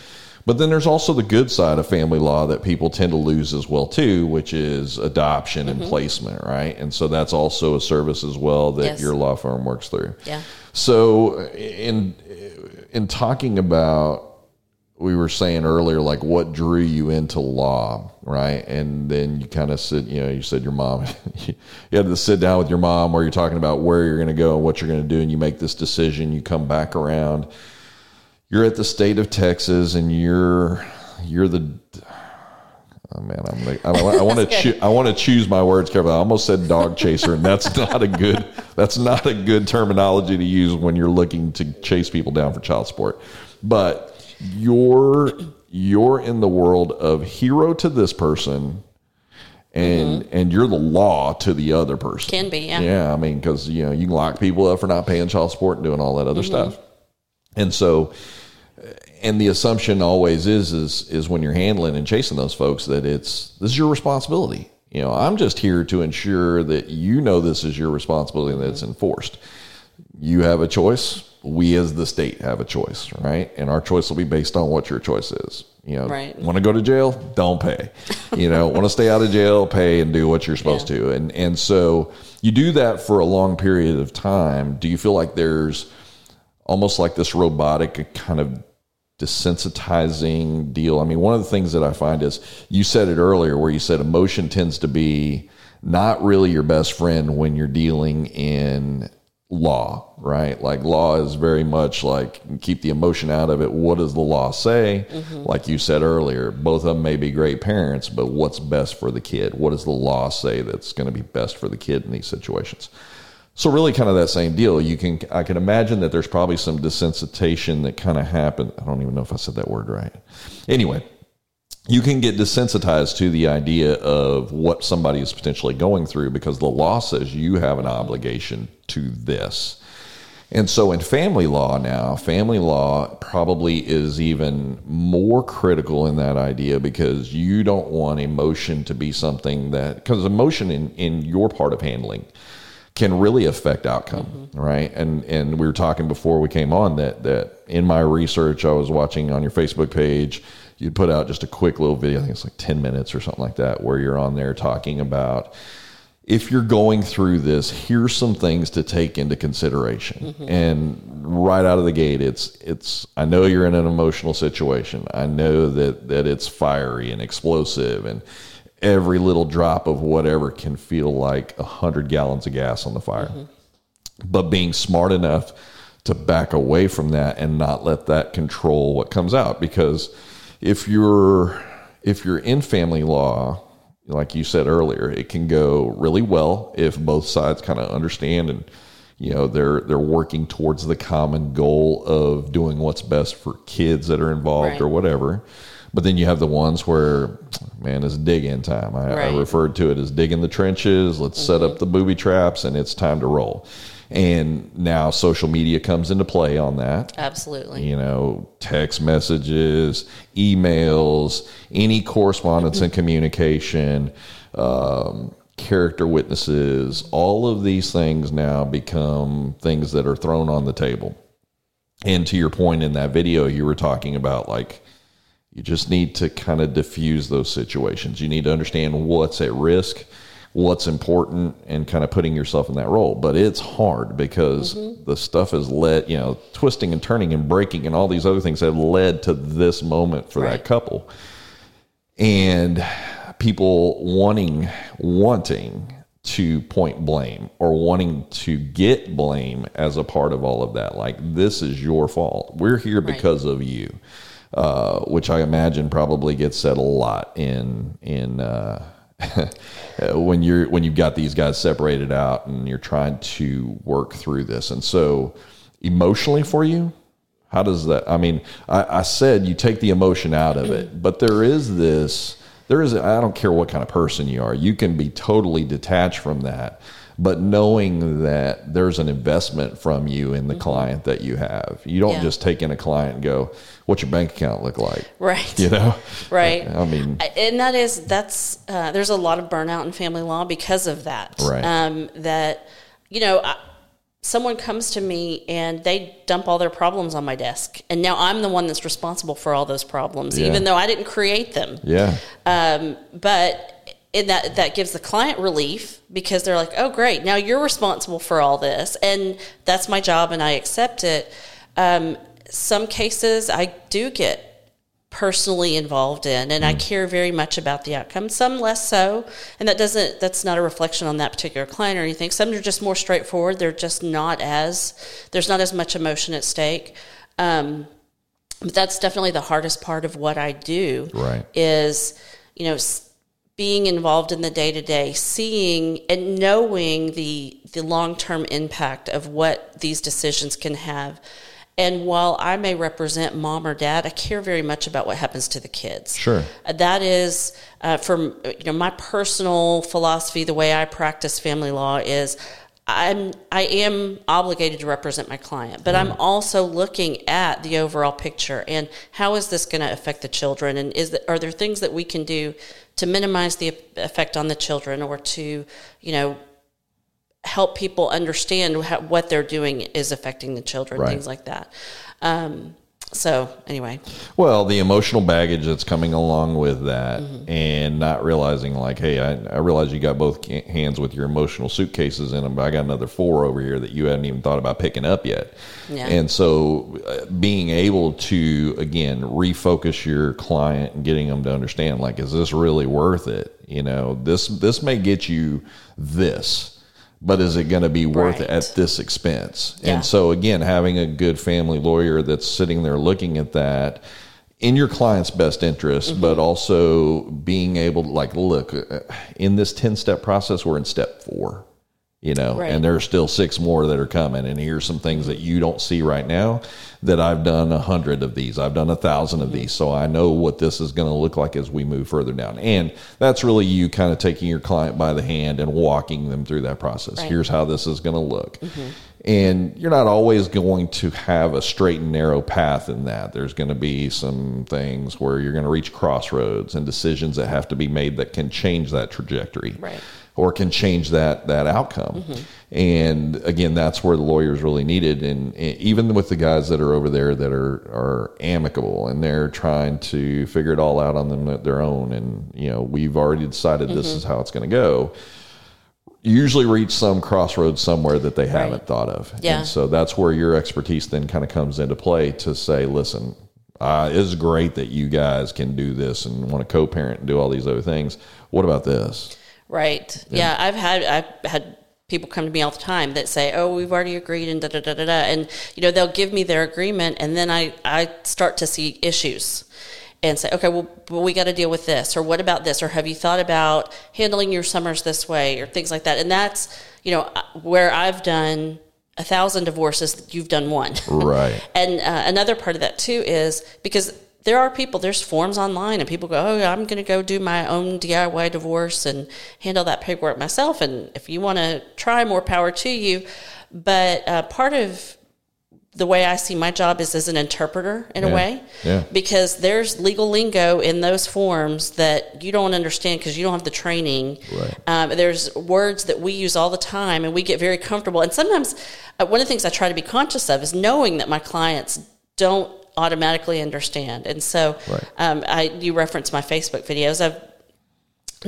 But then there's also the good side of family law that people tend to lose as well too, which is adoption mm-hmm. and placement, right? And so that's also a service as well that yes. your law firm works through. Yeah. So in in talking about we were saying earlier, like what drew you into law, right? And then you kind of sit, you know, you said your mom, <laughs> you had to sit down with your mom where you're talking about where you're going to go and what you're going to do, and you make this decision. You come back around you're at the state of Texas and you're you're the oh man I'm like, I, I want to cho- I want to choose my words carefully. I almost said dog chaser and that's <laughs> not a good that's not a good terminology to use when you're looking to chase people down for child support. But you're you're in the world of hero to this person and mm-hmm. and you're the law to the other person. Can be, yeah. Yeah, I mean, because you know you can lock people up for not paying child support and doing all that other mm-hmm. stuff, and so and the assumption always is is is when you're handling and chasing those folks that it's this is your responsibility. You know, I'm just here to ensure that you know this is your responsibility and that it's mm-hmm. enforced. You have a choice. We as the state have a choice, right? And our choice will be based on what your choice is. You know, right. want to go to jail? Don't pay. <laughs> You know, want to stay out of jail? Pay and do what you're supposed yeah. to. And and so you do that for a long period of time. Do you feel like there's almost like this robotic kind of desensitizing deal. I mean, one of the things that I find is you said it earlier where you said emotion tends to be not really your best friend when you're dealing in law, right? Like law is very much like keep the emotion out of it. What does the law say? Mm-hmm. Like you said earlier, both of them may be great parents, but what's best for the kid? What does the law say that's going to be best for the kid in these situations? So really, kind of that same deal. You can I can imagine that there's probably some desensitization that kind of happened. I don't even know if I said that word right. Anyway, you can get desensitized to the idea of what somebody is potentially going through because the law says you have an obligation to this. And so in family law now, family law probably is even more critical in that idea because you don't want emotion to be something that, because emotion in, in your part of handling can really affect outcome, mm-hmm. right? And and we were talking before we came on that that in my research, I was watching on your Facebook page, you'd put out just a quick little video. I think it's like ten minutes or something like that, where you're on there talking about if you're going through this, here's some things to take into consideration. Mm-hmm. And right out of the gate, it's it's. I know you're in an emotional situation. I know that that it's fiery and explosive and every little drop of whatever can feel like a hundred gallons of gas on the fire. Mm-hmm. But being smart enough to back away from that and not let that control what comes out. Because if you're if you're in family law, like you said earlier, it can go really well if both sides kind of understand and you know they're they're working towards the common goal of doing what's best for kids that are involved right. or whatever. But then you have the ones where, man, it's dig in time. I, right. I referred to it as digging the trenches. Let's mm-hmm. set up mm-hmm. the booby traps, and it's time to roll. And now social media comes into play on that. Absolutely. You know, text messages, emails, any correspondence and <laughs> communication, um, character witnesses, all of these things now become things that are thrown on the table. And to your point in that video, you were talking about like you just need to kind of diffuse those situations. You need to understand what's at risk, what's important, and kind of putting yourself in that role. But it's hard because mm-hmm. the stuff has led, you know, twisting and turning and breaking and all these other things have led to this moment for right. that couple. And people wanting, wanting to point blame or wanting to get blame as a part of all of that. Like, this is your fault. We're here because of you, uh, which I imagine probably gets said a lot in in. Uh, <laughs> when you're when you've got these guys separated out and you're trying to work through this and so emotionally for you how does that i mean I, I said you take the emotion out of it but there is this there is i don't care what kind of person you are you can be totally detached from that but knowing that there's an investment from you in the client that you have you don't Yeah. just take in a client and go what's your bank account look like Right. you know <laughs> Right. i mean and that is that's uh, there's a lot of burnout in family law because of that. Right. Um, that you know, I, someone comes to me and they dump all their problems on my desk, and now I'm the one that's responsible for all those problems, Yeah. even though I didn't create them. yeah Um, but in that that gives the client relief because they're like, oh great, now you're responsible for all this, and that's my job, and I accept it. Um, some cases I do get personally involved in and I care very much about the outcome. Some less so and that doesn't that's not a reflection on that particular client or anything. Some are just more straightforward. They're just not as there's not as much emotion at stake. Um, but that's definitely the hardest part of what I do Right. is you know being involved in the day to day seeing and knowing the the long-term impact of what these decisions can have and while I may represent mom or dad, I care very much about what happens to the kids. Sure. Uh, That is, uh, from you know, my personal philosophy. The way I practice family law is, I'm I am obligated to represent my client, but I'm also looking at the overall picture and how is this going to affect the children, and is the, are there things that we can do to minimize the effect on the children, or to you know help people understand how, what they're doing is affecting the children, Right. things like that. Um, so anyway, Well, the emotional baggage that's coming along with that, Mm-hmm. and not realizing, like, hey, I, I realize you got both hands with your emotional suitcases in them, but I got another four over here that you hadn't even thought about picking up yet. Yeah. And so, uh, being able to, again, refocus your client and getting them to understand, like, is this really worth it? You know, this this may get you this. But is it going to be worth it Right. at this expense? Yeah. And so, again, having a good family lawyer that's sitting there looking at that in your client's best interest, Mm-hmm. but also being able to, like, look, uh, in this 10 step process, we're in step four, you know, Right. and there's still six more that are coming. And here's some things that you don't see right now that I've done a hundred of these, I've done a 1000 of these. So I know what this is going to look like as we move further down. And that's really you kind of taking your client by the hand and walking them through that process. Right. Here's how this is going to look. Mm-hmm. And you're not always going to have a straight and narrow path in that. There's going to be some things where you're going to reach crossroads and decisions that have to be made that can change that trajectory Right. Or can change that that outcome. And again, that's where the lawyers really needed. And and even with the guys that are over there that are are amicable and they're trying to figure it all out on them their own. And you know, we've already decided this is how it's going to go. Usually reach some crossroads somewhere that they haven't thought of. Yeah. And so that's where your expertise then kind of comes into play to say, listen, uh, it's great that you guys can do this and want to co-parent and do all these other things. What about this? Right. Yeah. I've had I've had people come to me all the time that say, "Oh, we've already agreed," and da da da da da, and you know they'll give me their agreement, and then I I start to see issues, and say, "Okay, well, well we got to deal with this, or what about this, or have you thought about handling your summers this way, or things like that?" And that's you know where I've done a thousand divorces, you've done one. Right. <laughs> And uh, another part of that too is because there are people, there's forms online, and people go, "Oh, I'm going to go do my own DIY divorce and handle that paperwork myself." And if you want to try, more power to you. But uh, part of the way I see my job is as an interpreter in Yeah. a way, Yeah. because there's legal lingo in those forms that you don't understand because you don't have the training. Right. Um, there's words that we use all the time, and we get very comfortable. And sometimes, uh, one of the things I try to be conscious of is knowing that my clients don't automatically understand. And so, Right. um, I you reference my Facebook videos. I've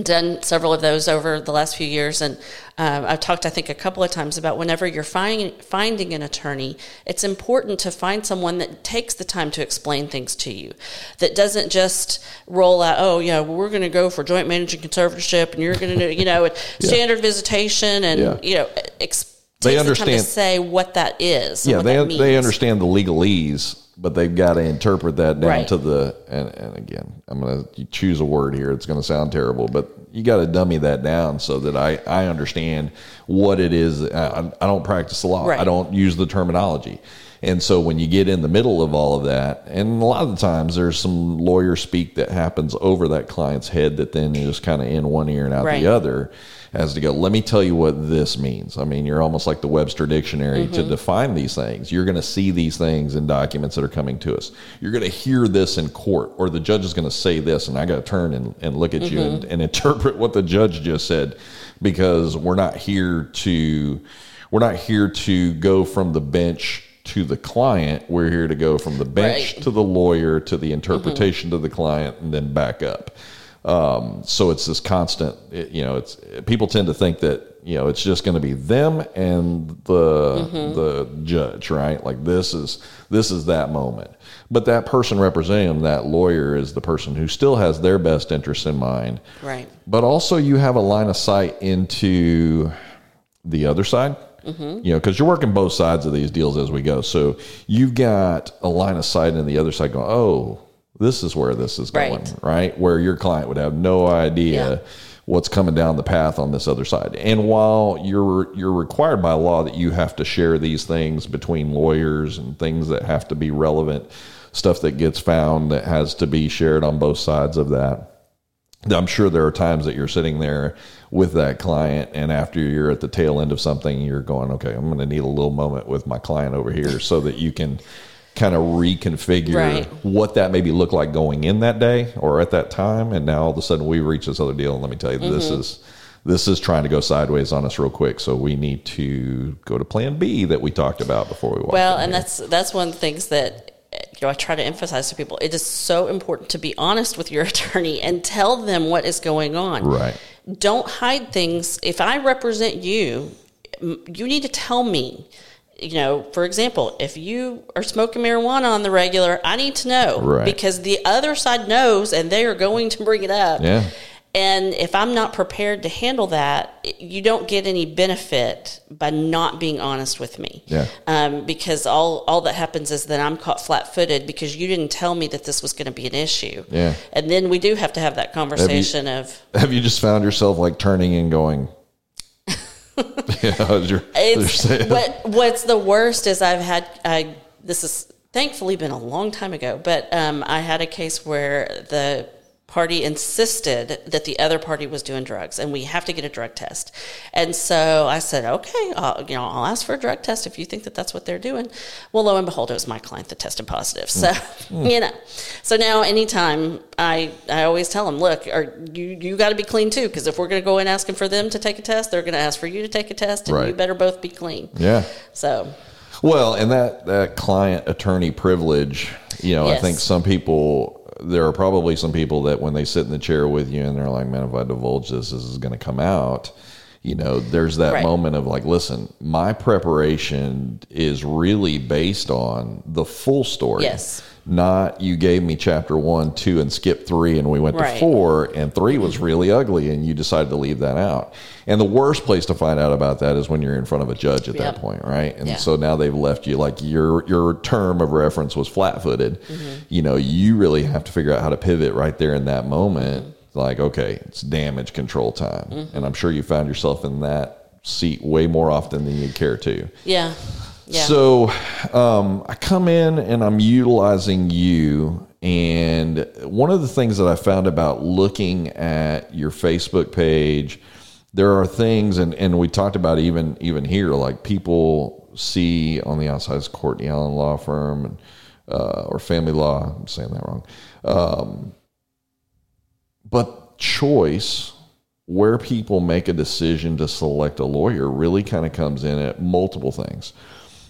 done several of those over the last few years, and um, I've talked, I think, a couple of times about whenever you're find, finding an attorney, it's important to find someone that takes the time to explain things to you, that doesn't just roll out, oh, yeah, well, we're going to go for joint managing conservatorship, and you're going to do, you know, <laughs> standard visitation, and Yeah. you know, ex- They takes the understand- to say what that is. yeah, they they understand the legalese, but they've got to interpret that down Right. to the and, and again, I'm gonna you choose a word here. It's gonna sound terrible, but you got to dummy that down so that I I understand what it is. I, I don't practice the law. Right. I don't use the terminology. And so when you get in the middle of all of that, and a lot of the times there's some lawyer speak that happens over that client's head that then is kind of in one ear and out Right. the other as to go, let me tell you what this means. I mean, you're almost like the Webster Dictionary to mm-hmm. define these things. You're going to see these things in documents that are coming to us. You're going to hear this in court, or the judge is going to say this, and I got to turn and, and look at you and, mm-hmm. and interpret what the judge just said because we're not here to we're not here to go from the bench to the client. We're here to go from the bench Right. to the lawyer to the mm-hmm. interpretation to the client and then back up. Um, so it's this constant, it- you know, it's people tend to think that, you know, it's just going to be them and the, the judge, right? Like this is, this is that moment. But that person representing them, that lawyer is the person who still has their best interest in mind. Right. But also you have a line of sight into the other side. You know, because you're working both sides of these deals as we go. So you've got a line of sight in the other side going, oh, this is where this is going, Right. right? Where your client would have no idea Yeah. what's coming down the path on this other side. And while you're you're required by law that you have to share these things between lawyers and things that have to be relevant, stuff that gets found that has to be shared on both sides of that. I'm sure there are times that you're sitting there with that client, and after you're at the tail end of something, you're going, okay, I'm going to need a little moment with my client over here so that you can kind of reconfigure Right. what that maybe looked like going in that day or at that time. And now all of a sudden we reach this other deal. And let me tell you, this Mm-hmm. is. This is trying to go sideways on us real quick, so we need to go to Plan B that we talked about before we walked. Well, and here. that's that's one of the things that you know I try to emphasize to people. It is so important to be honest with your <laughs> attorney and tell them what is going on. Right. Don't hide things. If I represent you, you need to tell me. You know, for example, if you are smoking marijuana on the regular, I need to know Right. because the other side knows and they are going to bring it up. Yeah. And if I'm not prepared to handle that, you don't get any benefit by not being honest with me. Yeah. Um, because all, all that happens is that I'm caught flat footed because you didn't tell me that this was going to be an issue. Yeah. And then we do have to have that conversation of Have you just found yourself like turning and going? <laughs> yeah, it's what what's the worst is I've had I this is thankfully been a long time ago, but um, I had a case where the party insisted that the other party was doing drugs and we have to get a drug test. And so I said, okay, I'll, you know, I'll ask for a drug test if you think that that's what they're doing. Well, lo and behold, it was my client that tested positive. So, hmm. <laughs> you know, so now anytime I, I always tell them, look, are you, you got to be clean too. Cause if we're going to go in asking for them to take a test, they're going to ask for you to take a test and you better both be clean. yeah. So, Well, and that that client attorney privilege, you know, I think some people there are probably some people that when they sit in the chair with you and they're like, "Man, if I divulge this, this is going to come out." You know, there's that Right. moment of like, "Listen, my preparation is really based on the full story." Yes. Not you gave me chapter one, two, and skip three, and we went to four, and three was really ugly, and you decided to leave that out. And the worst place to find out about that is when you're in front of a judge at that point, right? And Yeah. so now they've left you like your your term of reference was flat footed. Mm-hmm. You know, you really have to figure out how to pivot right there in that moment. Mm-hmm. Like, okay, it's damage control time, and I'm sure you found yourself in that seat way more often than you'd care to. yeah. So um, I come in and I'm utilizing you. And one of the things that I found about looking at your Facebook page, there are things, and, and we talked about even even here, like people see on the outside as Courtney Allen Law Firm and uh, or Family Law. I'm saying that wrong. Um, but choice where people make a decision to select a lawyer really kind of comes in at multiple things.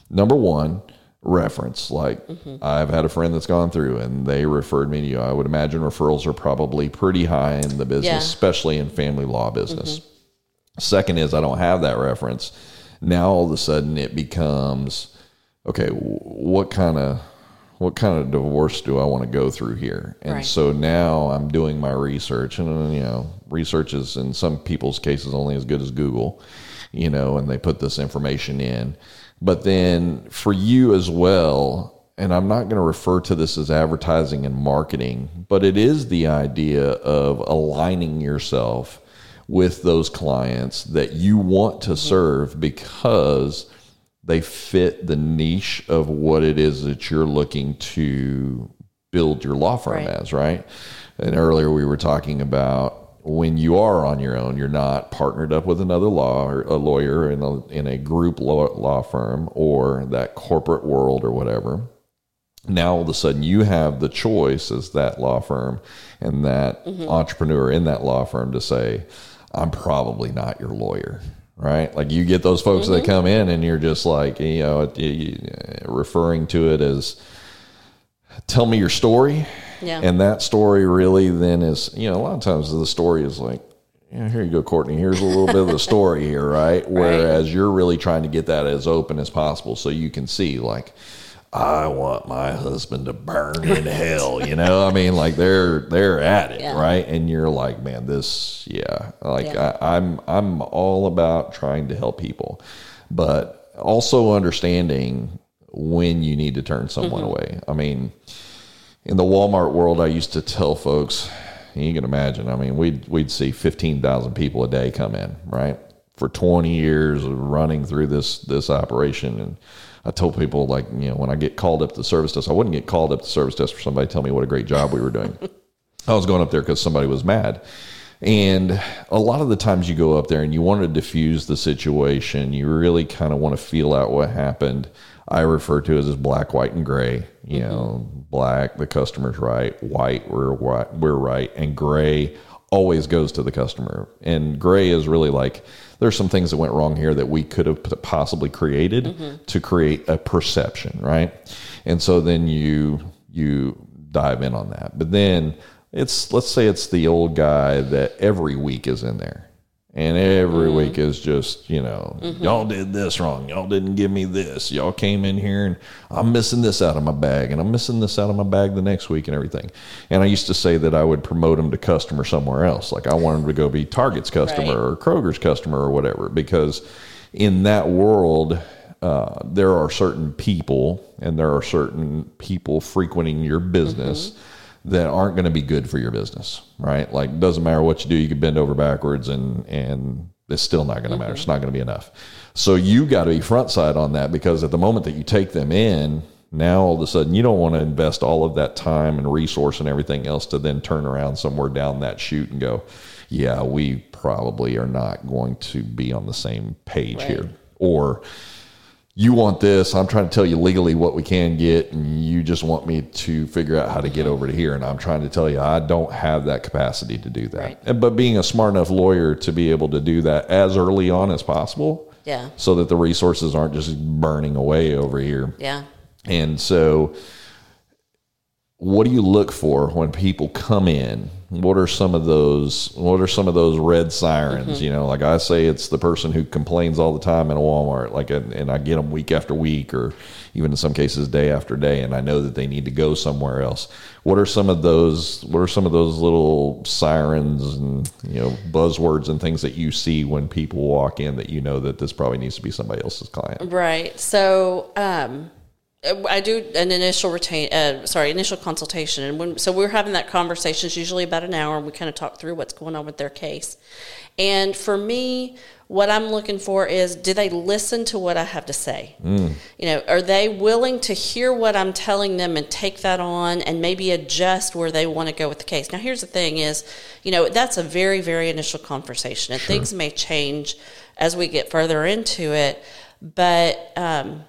Number one, reference. Like I've had a friend that's gone through and they referred me to you. I would imagine referrals are probably pretty high in the business, Yeah. especially in family law business. Mm-hmm. Second is I don't have that reference. Now all of a sudden it becomes okay. What kind of what kind of divorce do I want to go through here? And Right. so now I'm doing my research, and you know, research is in some people's cases only as good as Google, you know, and they put this information in. But then for you as well, and I'm not going to refer to this as advertising and marketing, but it is the idea of aligning yourself with those clients that you want to mm-hmm. serve because they fit the niche of what it is that you're looking to build your law firm Right. as, right? And earlier we were talking about when you are on your own, you're not partnered up with another law or a lawyer in a, in a group law, law firm or that corporate world or whatever. Now all of a sudden you have the choice as that law firm and that mm-hmm. entrepreneur in that law firm to say i'm probably not your lawyer right? Like you get those folks that mm-hmm. come in and you're just like you know referring to it as tell me your story Yeah. and that story really then is you know a lot of times the story is like yeah, here you go, Courtney. Here's a little bit of the story here, <laughs> right? Whereas you're really trying to get that as open as possible so you can see, like, I want my husband to burn in <laughs> hell. You know, I mean, like they're they're at it, Yeah. right? And you're like, man, this, yeah, like Yeah. I, I'm I'm all about trying to help people, but also understanding when you need to turn someone mm-hmm. away. I mean, in the Walmart world, I used to tell folks, you can imagine. I mean, we'd we'd see fifteen thousand people a day come in, right? For twenty years of running through this this operation, and I told people like, you know, when I get called up to the service desk, I wouldn't get called up to the service desk for somebody to tell me what a great job we were doing. <laughs> I was going up there because somebody was mad. And a lot of the times you go up there and you want to diffuse the situation, you really kind of want to feel out what happened. I refer to it as black, white, and gray. You mm-hmm. know, black, the customer's right, white, we're right, we're right, and gray always goes to the customer. And gray is really like there's some things that went wrong here that we could have possibly created mm-hmm. to create a perception, right? And so then you you dive in on that. But then it's let's say it's the old guy that every week is in there. And every mm-hmm. week is just, you know, mm-hmm. y'all did this wrong. Y'all didn't give me this. Y'all came in here and I'm missing this out of my bag and I'm missing this out of my bag the next week and everything. And I used to say that I would promote them to customer somewhere else. Like I wanted to go be Target's customer or Kroger's customer or whatever, because in that world, uh, there are certain people and there are certain people frequenting your business mm-hmm. That aren't going to be good for your business, right? Like doesn't matter what you do, you can bend over backwards and and it's still not going to matter. It's mm-hmm. not going to be enough. So you got to be front side on that because at the moment that you take them in, now all of a sudden you don't want to invest all of that time and resource and everything else to then turn around somewhere down that chute and go, yeah, we probably are not going to be on the same page Right. here. Or you want this. I'm trying to tell you legally what we can get, and you just want me to figure out how to get over to here. And I'm trying to tell you I don't have that capacity to do that. Right. And- But being a smart enough lawyer to be able to do that as early on as possible, Yeah. so that the resources aren't just burning away over here. Yeah. And so, what do you look for when people come in? What are some of those? What are some of those red sirens? You know, like I say, it's the person who complains all the time in a Walmart, like, and, and I get them week after week, or even in some cases day after day, and I know that they need to go somewhere else. What are some of those? What are some of those little sirens and you know buzzwords and things that you see when people walk in that you know that this probably needs to be somebody else's client? Right. So um, I do an initial retain, uh, sorry, initial consultation, and when so we're having that conversation. It's usually about an hour, and we kind of talk through what's going on with their case. And for me, what I'm looking for is, do they listen to what I have to say? You know, are they willing to hear what I'm telling them and take that on, and maybe adjust where they want to go with the case? Now, here's the thing: is you know that's a very, very initial conversation, and things may change as we get further into it, but. Um,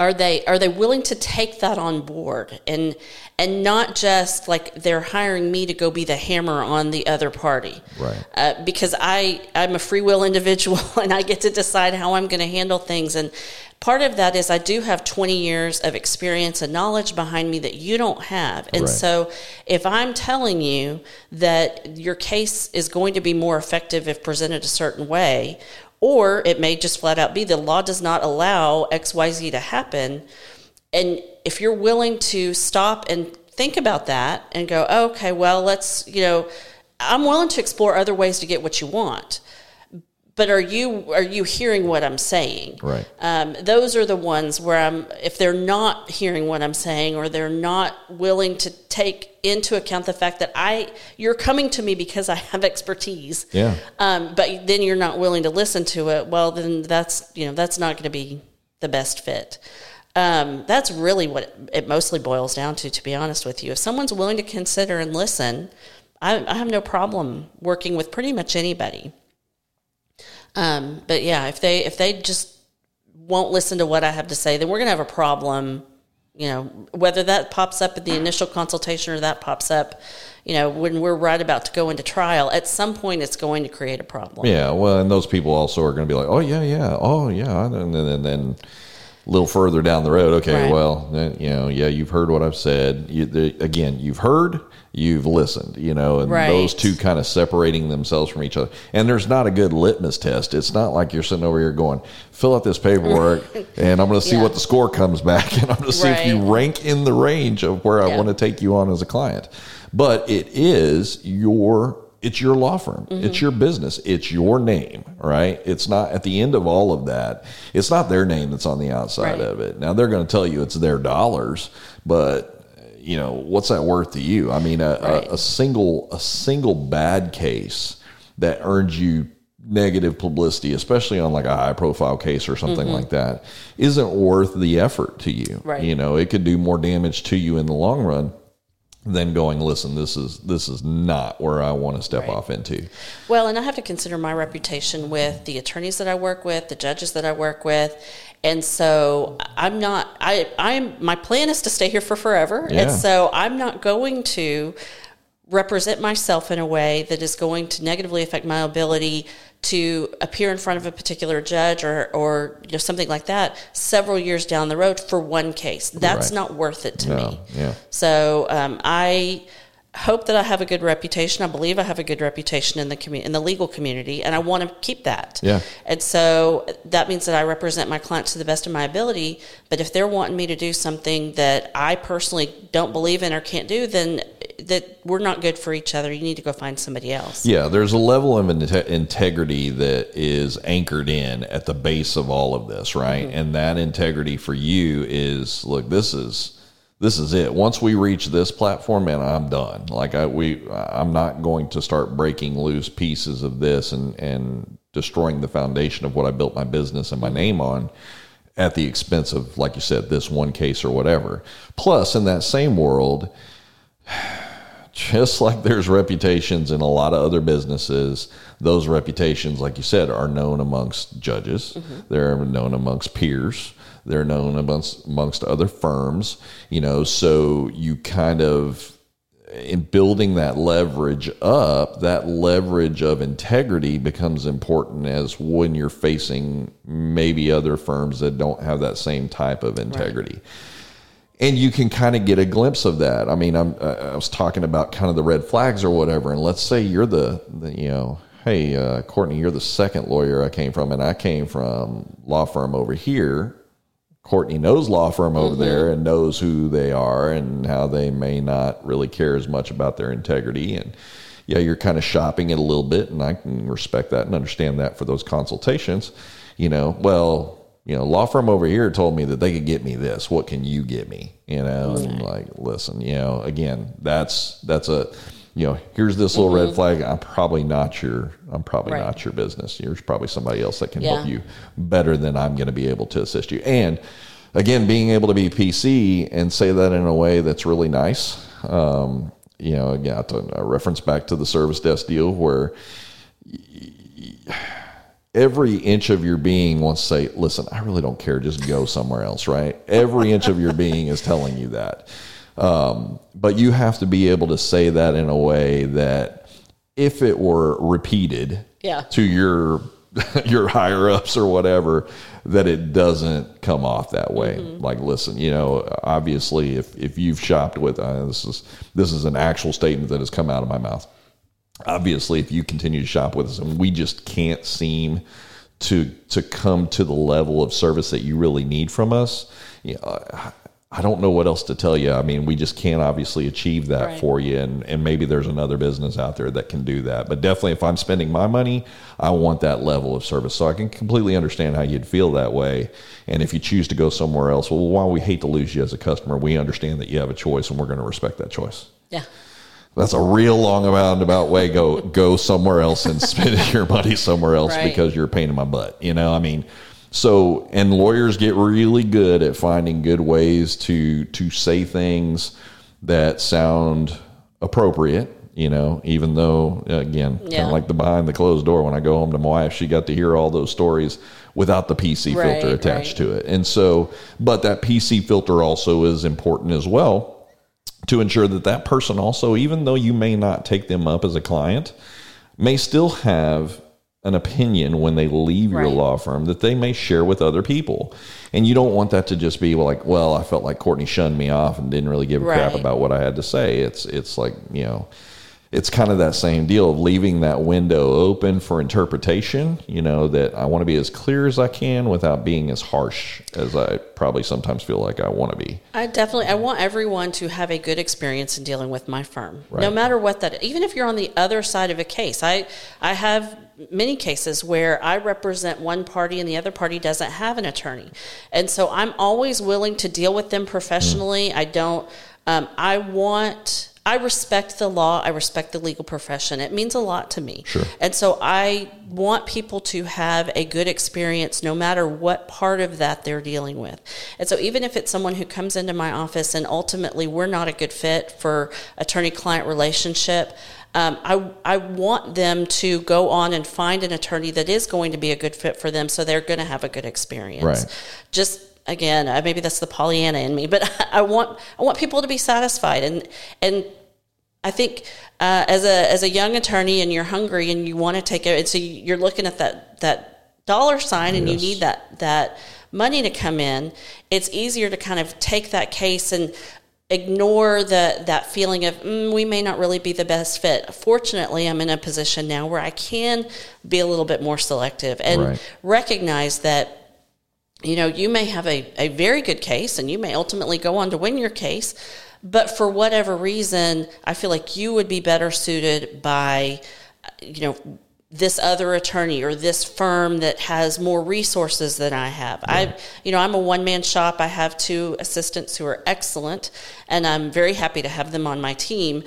are they are they willing to take that on board and and not just like they're hiring me to go be the hammer on the other party Right. uh, because i i'm a free will individual <laughs> and i get to decide how i'm going to handle things and part of that is i do have 20 years of experience and knowledge behind me that you don't have and Right. so if i'm telling you that your case is going to be more effective if presented a certain way or it may just flat out be the law does not allow xyz to happen. And if you're willing to stop and think about that and go okay well let's you know i'm willing to explore other ways to get what you want but are you are you hearing what i'm saying? Right. um, those are the ones where i'm if they're not hearing what i'm saying or they're not willing to take into account the fact that i you're coming to me because i have expertise. Yeah. um, but then you're not willing to listen to it well then that's you know that's not going to be the best fit. Um, that's really what it, it mostly boils down to to be honest with you. If someone's willing to consider and listen I, I have no problem working with pretty much anybody um, but yeah if they if they just won't listen to what i have to say then we're to have a problem you know whether that pops up at the initial consultation or that pops up you know when we're right about to go into trial at some point it's going to create a problem. Yeah, well, and those people also are going to be like, "Oh yeah, yeah, oh yeah," and then and then a little further down the road, okay, Right. well, eh, you know, yeah, you've heard what I've said. You, the, again, you've heard, you've listened, you know, and Right. those two kind of separating themselves from each other. And there's not a good litmus test. It's not like you're sitting over here going, "Fill out this paperwork, <laughs> and I'm going to see Yeah. what the score comes back, <laughs> and I'm going to see if you rank in the range of where I want to take you on as a client." But it is your it's your law firm. Mm-hmm. It's your business. It's your name, right? It's not at the end of all of that. It's not their name that's on the outside Right. of it. Now they're going to tell you it's their dollars, but you know what's that worth to you? I mean, a, Right. a, a single a single bad case that earns you negative publicity, especially on like a high profile case or something like that, isn't worth the effort to you. Mm-hmm. Right. You know, it could do more damage to you in the long run than going, listen, this is this is not where I want to step Right. off into. Well, and I have to consider my reputation with the attorneys that I work with, the judges that I work with. And so I'm not I I'm my plan is to stay here for forever. Yeah. And so I'm not going to represent myself in a way that is going to negatively affect my ability to appear in front of a particular judge or, or you know something like that several years down the road for one case. That's Right. not worth it to No, me. yeah. So um, I hope that I have a good reputation. I believe I have a good reputation in the commu- in the legal community, and I want to keep that. Yeah. And so that means that I represent my clients to the best of my ability. But if they're wanting me to do something that I personally don't believe in or can't do, then that we're not good for each other. You need to go find somebody else. Yeah, there's a level of inte- integrity that is anchored in at the base of all of this, right? Mm-hmm. And that integrity for you is look, this is this is it. Once we reach this platform, man, I'm done. Like I we I'm not going to start breaking loose pieces of this and and destroying the foundation of what I built my business and my name on at the expense of like you said this one case or whatever. Plus in that same world, just like there's reputations in a lot of other businesses, those reputations, like you said, are known amongst judges. Mm-hmm. They're known amongst peers. They're known amongst amongst other firms. You know, so you kind of in building that leverage up, that leverage of integrity becomes important as when you're facing maybe other firms that don't have that same type of integrity and you can kind of get a glimpse of that. I mean, I'm I was talking about kind of the red flags or whatever, and let's say you're the, the you know, hey, uh, Courtney, you're the second lawyer I came from, and I came from law firm over here. Courtney knows law firm over there and knows who they are and how they may not really care as much about their integrity and yeah, you're kind of shopping it a little bit, and I can respect that and understand that for those consultations. You know, well, you know, law firm over here told me that they could get me this. What can you get me? You know, and like, listen, you know, again, that's that's a, you know, here's this little red flag. I'm probably not your, I'm probably Right. not your business. There's probably somebody else that can Yeah. help you better than I'm going to be able to assist you. And again, being able to be PC and say that in a way that's really nice. Um, you know, again, uh, reference back to the service desk deal where every inch of your being wants to say, listen, I really don't care. Just go somewhere else, right? Every inch of your being is telling you that. Um, but you have to be able to say that in a way that if it were repeated Yeah. to your <laughs> your higher ups or whatever, that it doesn't come off that way. Like, listen, you know, obviously, if if you've shopped with uh, this is this is an actual statement that has come out of my mouth obviously if you continue to shop with us and we just can't seem to to come to the level of service that you really need from us you know, I- I don't know what else to tell you. I mean, we just can't obviously achieve that Right. for you, and, and maybe there's another business out there that can do that. But definitely, if I'm spending my money, I want that level of service. So I can completely understand how you'd feel that way. And if you choose to go somewhere else, well, while we hate to lose you as a customer, we understand that you have a choice, and we're going to respect that choice. Yeah. That's a real long about way. Go go somewhere else and spend <laughs> your money somewhere else Right. because you're a pain in my butt. You know, I mean, so and lawyers get really good at finding good ways to to say things that sound appropriate. You know, even though again, kind Yeah. of like the behind the closed door. When I go home to my wife, she got to hear all those stories without the PC Right, filter attached right. to it. And so, but that PC filter also is important as well to ensure that that person also, even though you may not take them up as a client, may still have an opinion when they leave your Right. law firm that they may share with other people. And you don't want that to just be like, well, I felt like Courtney shunned me off and didn't really give a crap about what I had to say. It's it's like, you know, it's kind of that same deal of leaving that window open for interpretation, you know, that I want to be as clear as I can without being as harsh as I probably sometimes feel like I want to be. I definitely I want everyone to have a good experience in dealing with my firm. No matter what that even if you're on the other side of a case. I I have many cases where I represent one party and the other party doesn't have an attorney. And so I'm always willing to deal with them professionally. I don't um, I want I respect the law. I respect the legal profession. It means a lot to me. Sure. And so I want people to have a good experience no matter what part of that they're dealing with. And so even if it's someone who comes into my office and ultimately we're not a good fit for attorney client relationship, um, I, I want them to go on and find an attorney that is going to be a good fit for them so they're going to have a good experience. Right. Just again, uh, maybe that's the Pollyanna in me, but <laughs> I want I want people to be satisfied and and I think uh, as a as a young attorney and you're hungry and you want to take it, and so you're looking at that that dollar sign and Yes. you need that that money to come in. It's easier to kind of take that case and ignore the that feeling of mm, we may not really be the best fit. Fortunately, I'm in a position now where I can be a little bit more selective and Right. recognize that you know, you may have a, a very good case and you may ultimately go on to win your case, but for whatever reason, I feel like you would be better suited by, you know, this other attorney or this firm that has more resources than I have. I, you know, I'm a one man shop. I have two assistants who are excellent, and I'm very happy to have them on my team.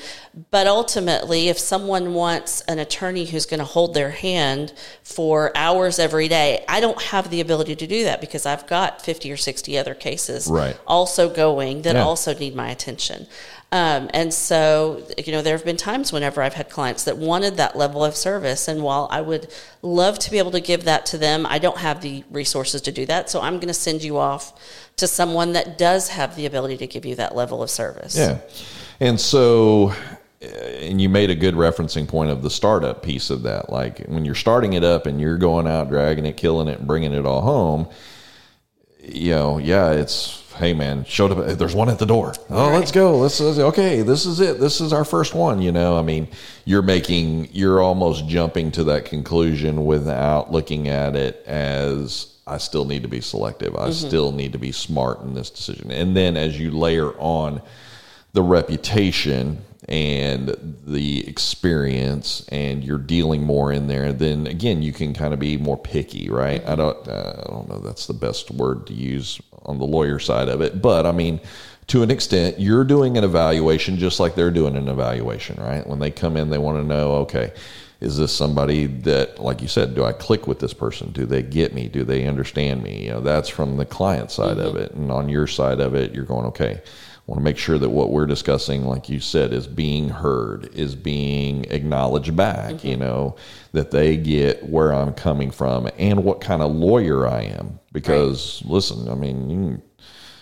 But ultimately, if someone wants an attorney who's going to hold their hand for hours every day, I don't have the ability to do that because I've got 50 or 60 other cases Right. also going that Yeah. also need my attention. Um, and so, you know, there have been times whenever I've had clients that wanted that level of service. And while I would love to be able to give that to them, I don't have the resources to do that. So I'm going to send you off to someone that does have the ability to give you that level of service. Yeah. And so, uh, and you made a good referencing point of the startup piece of that. Like when you're starting it up and you're going out, dragging it, killing it, and bringing it all home, you know, yeah, it's, hey man, showed up. There's one at the door. Oh, let's go. Let's, let's- okay. This is it. This is our first one. You know, I mean, you're making, you're almost jumping to that conclusion without looking at it as, I still need to be selective. I still need to be smart in this decision. And then as you layer on the reputation and the experience and you're dealing more in there then again you can kind of be more picky right i don't uh, i don't know that's the best word to use on the lawyer side of it. But i mean to an extent you're doing an evaluation just like they're doing an evaluation right? When they come in they want to know okay is this somebody that like you said do i click with this person? Do they get me? Do they understand me? You know that's from the client side of mm-hmm. it. And on your side of it you're going okay want to make sure that what we're discussing, like you said, is being heard, is being acknowledged back, mm-hmm. you know, that they get where I'm coming from and what kind of lawyer I am. Because, right. listen, I mean, you can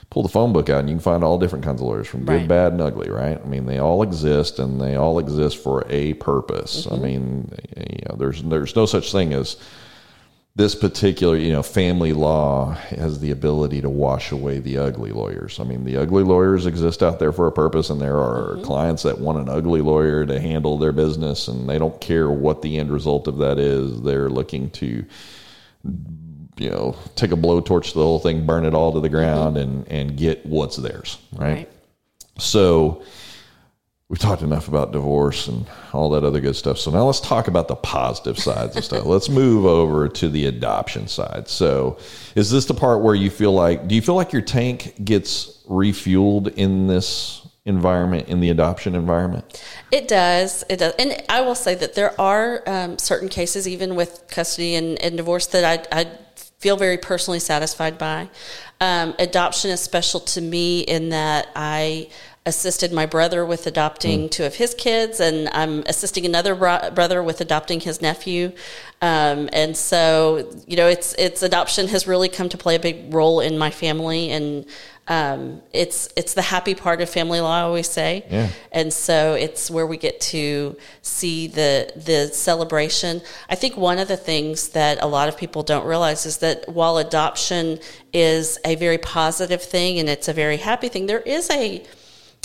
pull the phone book out and you can find all different kinds of lawyers from good, right. bad, and ugly, right? I mean, they all exist and they all exist for a purpose. Mm-hmm. I mean, you know, there's, there's no such thing as, this particular, you know, family law has the ability to wash away the ugly lawyers. I mean, the ugly lawyers exist out there for a purpose, and there are mm-hmm. clients that want an ugly lawyer to handle their business, and they don't care what the end result of that is. They're looking to, you know, take a blowtorch to the whole thing, burn it all to the ground, mm-hmm. and and get what's theirs, right? right. So we've talked enough about divorce and all that other good stuff. So now let's talk about the positive sides of stuff. Let's move over to the adoption side. So is this the part where you feel like do you feel like your tank gets refueled in this environment in the adoption environment? It does. It does. And I will say that there are um, certain cases, even with custody and, and divorce, that I, I feel very personally satisfied by. Um, adoption is special to me in that I assisted my brother with adopting mm. two of his kids, and I'm assisting another bro- brother with adopting his nephew. Um, and so, you know, it's it's adoption has really come to play a big role in my family, and um, it's it's the happy part of family law, I always say. Yeah. And so it's where we get to see the the celebration. I think one of the things that a lot of people don't realize is that while adoption is a very positive thing and it's a very happy thing, there is a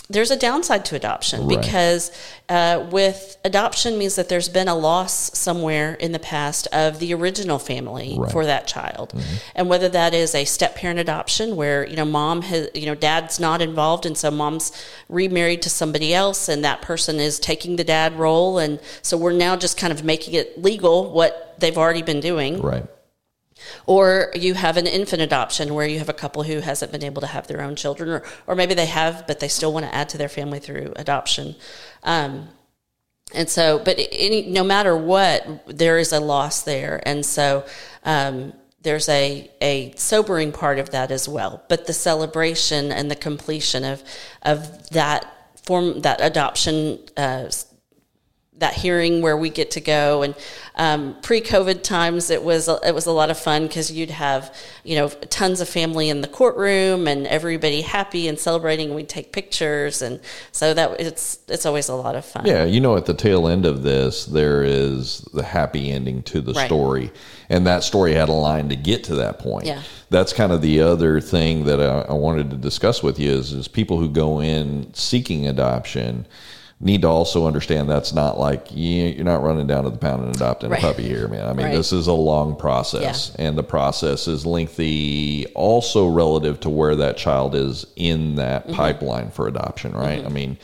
there's a downside to adoption right. because uh, with adoption means that there's been a loss somewhere in the past of the original family right. for that child mm-hmm. and whether that is a step parent adoption where you know mom has you know dad's not involved and so mom's remarried to somebody else and that person is taking the dad role and so we're now just kind of making it legal what they've already been doing right or you have an infant adoption where you have a couple who hasn't been able to have their own children, or, or maybe they have, but they still want to add to their family through adoption. Um, and so, but any, no matter what, there is a loss there. And so, um, there's a, a sobering part of that as well. But the celebration and the completion of, of that form, that adoption, uh, that hearing where we get to go. And um, pre-covid times it was it was a lot of fun because you'd have you know tons of family in the courtroom and everybody happy and celebrating and we'd take pictures. And so that it's it's always a lot of fun. Yeah you know at the tail end of this there is the happy ending to the right. story. And that story had a line to get to that point. Yeah. That's kind of the other thing that I, I wanted to discuss with you is, is people who go in seeking adoption need to also understand that's not like you're not running down to the pound and adopting right. a puppy here, man. I mean, right. this is a long process, yeah. and the process is lengthy, also relative to where that child is in that mm-hmm. pipeline for adoption, right? Mm-hmm. I mean,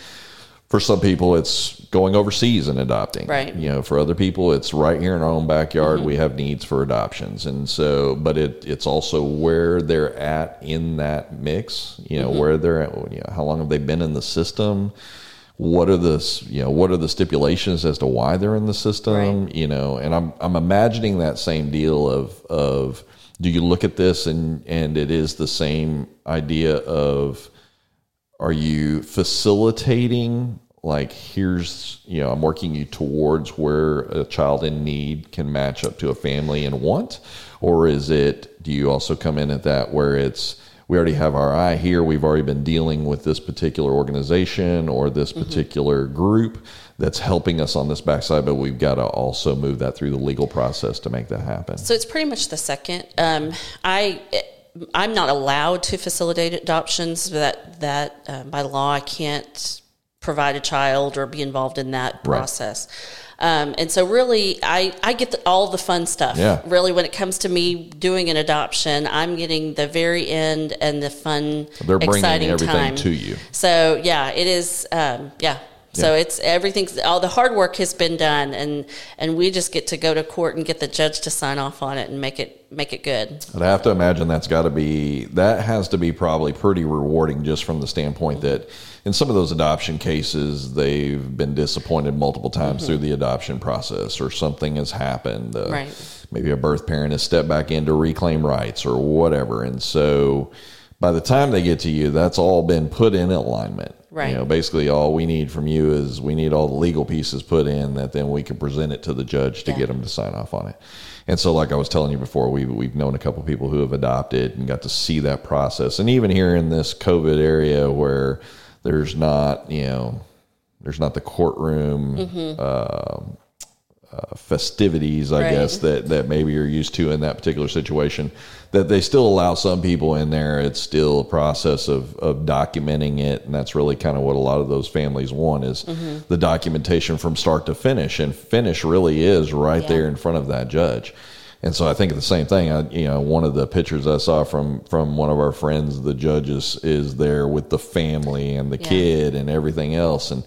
for some people, it's going overseas and adopting. Right. You know, for other people, it's right here in our own backyard. Mm-hmm. We have needs for adoptions, and so, but it it's also where they're at in that mix. You know, mm-hmm. where they're at. You know, how long have they been in the system? What are the you know what are the stipulations as to why they're in the system right. you know and i'm i'm imagining that same deal of of do you look at this and and it is the same idea of are you facilitating like here's you know i'm working you towards where a child in need can match up to a family and want or is it do you also come in at that where it's we already have our eye here. We've already been dealing with this particular organization or this mm-hmm. particular mm-hmm. group that's helping us on this backside, but we've got to also move that through the legal process to make that happen. So it's pretty much the second. Um, I. I'm not allowed to facilitate adoptions. That that uh, by law I can't provide a child or be involved in that process. Um, and so, really, I, I get the, all the fun stuff. Yeah. Really, when it comes to me doing an adoption, I'm getting the very end and the fun, They're bringing exciting everything time. to you. So, yeah, it is. Um, yeah. So it's everything. All the hard work has been done, and and we just get to go to court and get the judge to sign off on it and make it make it good. I have to imagine that's got to be that has to be probably pretty rewarding, just from the standpoint that in some of those adoption cases, they've been disappointed multiple times mm-hmm. through the adoption process, or something has happened. Uh, right. Maybe a birth parent has stepped back in to reclaim rights or whatever. And so by the time they get to you, that's all been put in alignment. Right. You know, basically all we need from you is we need all the legal pieces put in that then we can present it to the judge to Yeah. get them to sign off on it. And so, like I was telling you before, we've, we've known a couple people who have adopted and got to see that process. And even here in this COVID area where there's not, you know, there's not the courtroom um, uh, festivities, I Right. guess that that maybe you're used to in that particular situation. That they still allow some people in there. It's still a process of of documenting it, and that's really kind of what a lot of those families want is Mm-hmm. the documentation from start to finish. And finish really is right Yeah. there in front of that judge. And so I think the same thing. I, you know, one of the pictures I saw from from one of our friends, the judges is there with the family and the Yeah. kid and everything else, and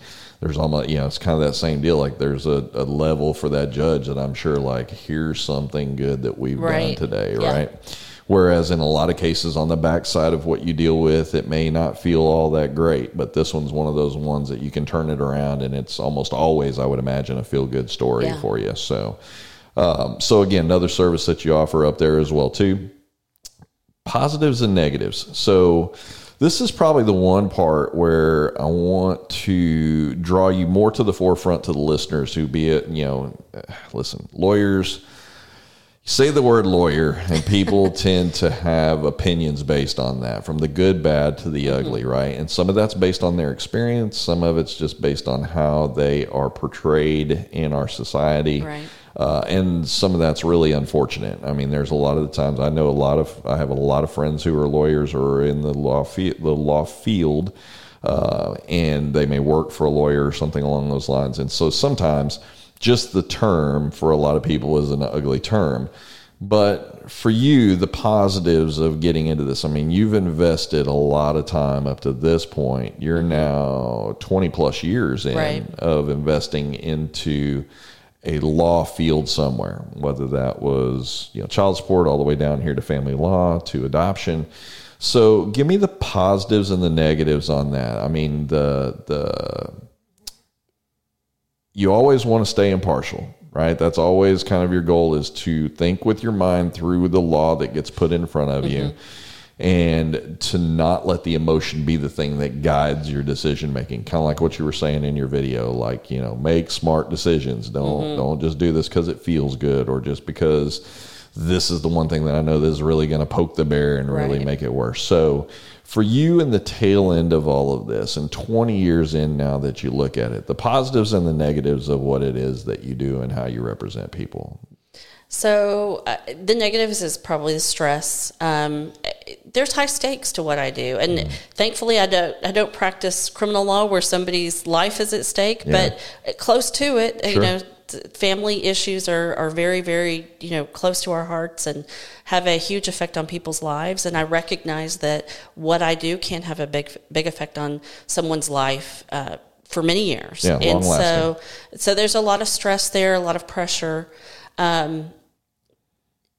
there's almost you know it's kind of that same deal. Like there's a, a level for that judge that I'm sure like here's something good that we've Right. done today, Yeah. right? Whereas in a lot of cases on the backside of what you deal with, it may not feel all that great, but this one's one of those ones that you can turn it around, and it's almost always, I would imagine, a feel good story Yeah. for you. So, um, so again, another service that you offer up there as well too. Positives and negatives. So this is probably the one part where I want to draw you more to the forefront to the listeners who be it, you know, <sighs> listen, lawyers say the word lawyer and people <laughs> tend to have opinions based on that from the good bad to the mm-hmm. ugly right? And some of that's based on their experience. Some of it's just based on how they are portrayed in our society. Right. Uh, and some of that's really unfortunate. I mean, there's a lot of the times I know a lot of I have a lot of friends who are lawyers or in the law fi- the law field, uh, and they may work for a lawyer or something along those lines. And so sometimes just the term for a lot of people is an ugly term. But for you, the positives of getting into this, I mean, you've invested a lot of time up to this point. You're now 20 plus years in Right. of investing into a law field somewhere, whether that was you know child support all the way down here to family law to adoption. So give me the positives and the negatives on that. I mean the the you always want to stay impartial, right? That's always kind of your goal is to think with your mind through the law that gets put in front of you mm-hmm. And to not let the emotion be the thing that guides your decision making. Kind of like what you were saying in your video like you know make smart decisions. Don't mm-hmm. don't just do this because it feels good or just because this is the one thing that i know that is really going to poke the bear and really Right. make it worse. So for you in the tail end of all of this and 20 years in now that you look at it the positives and the negatives of what it is that you do and how you represent people So uh, the negatives is probably the stress. Um, there's high stakes to what I do, and Mm. thankfully, I don't I don't practice criminal law where somebody's life is at stake, Yeah. but close to it. You know, family issues are are very very you know close to our hearts and have a huge effect on people's lives. And I recognize that what I do can have a big big effect on someone's life. Uh, for many years, Yeah, and so so there's a lot of stress there, a lot of pressure. Um,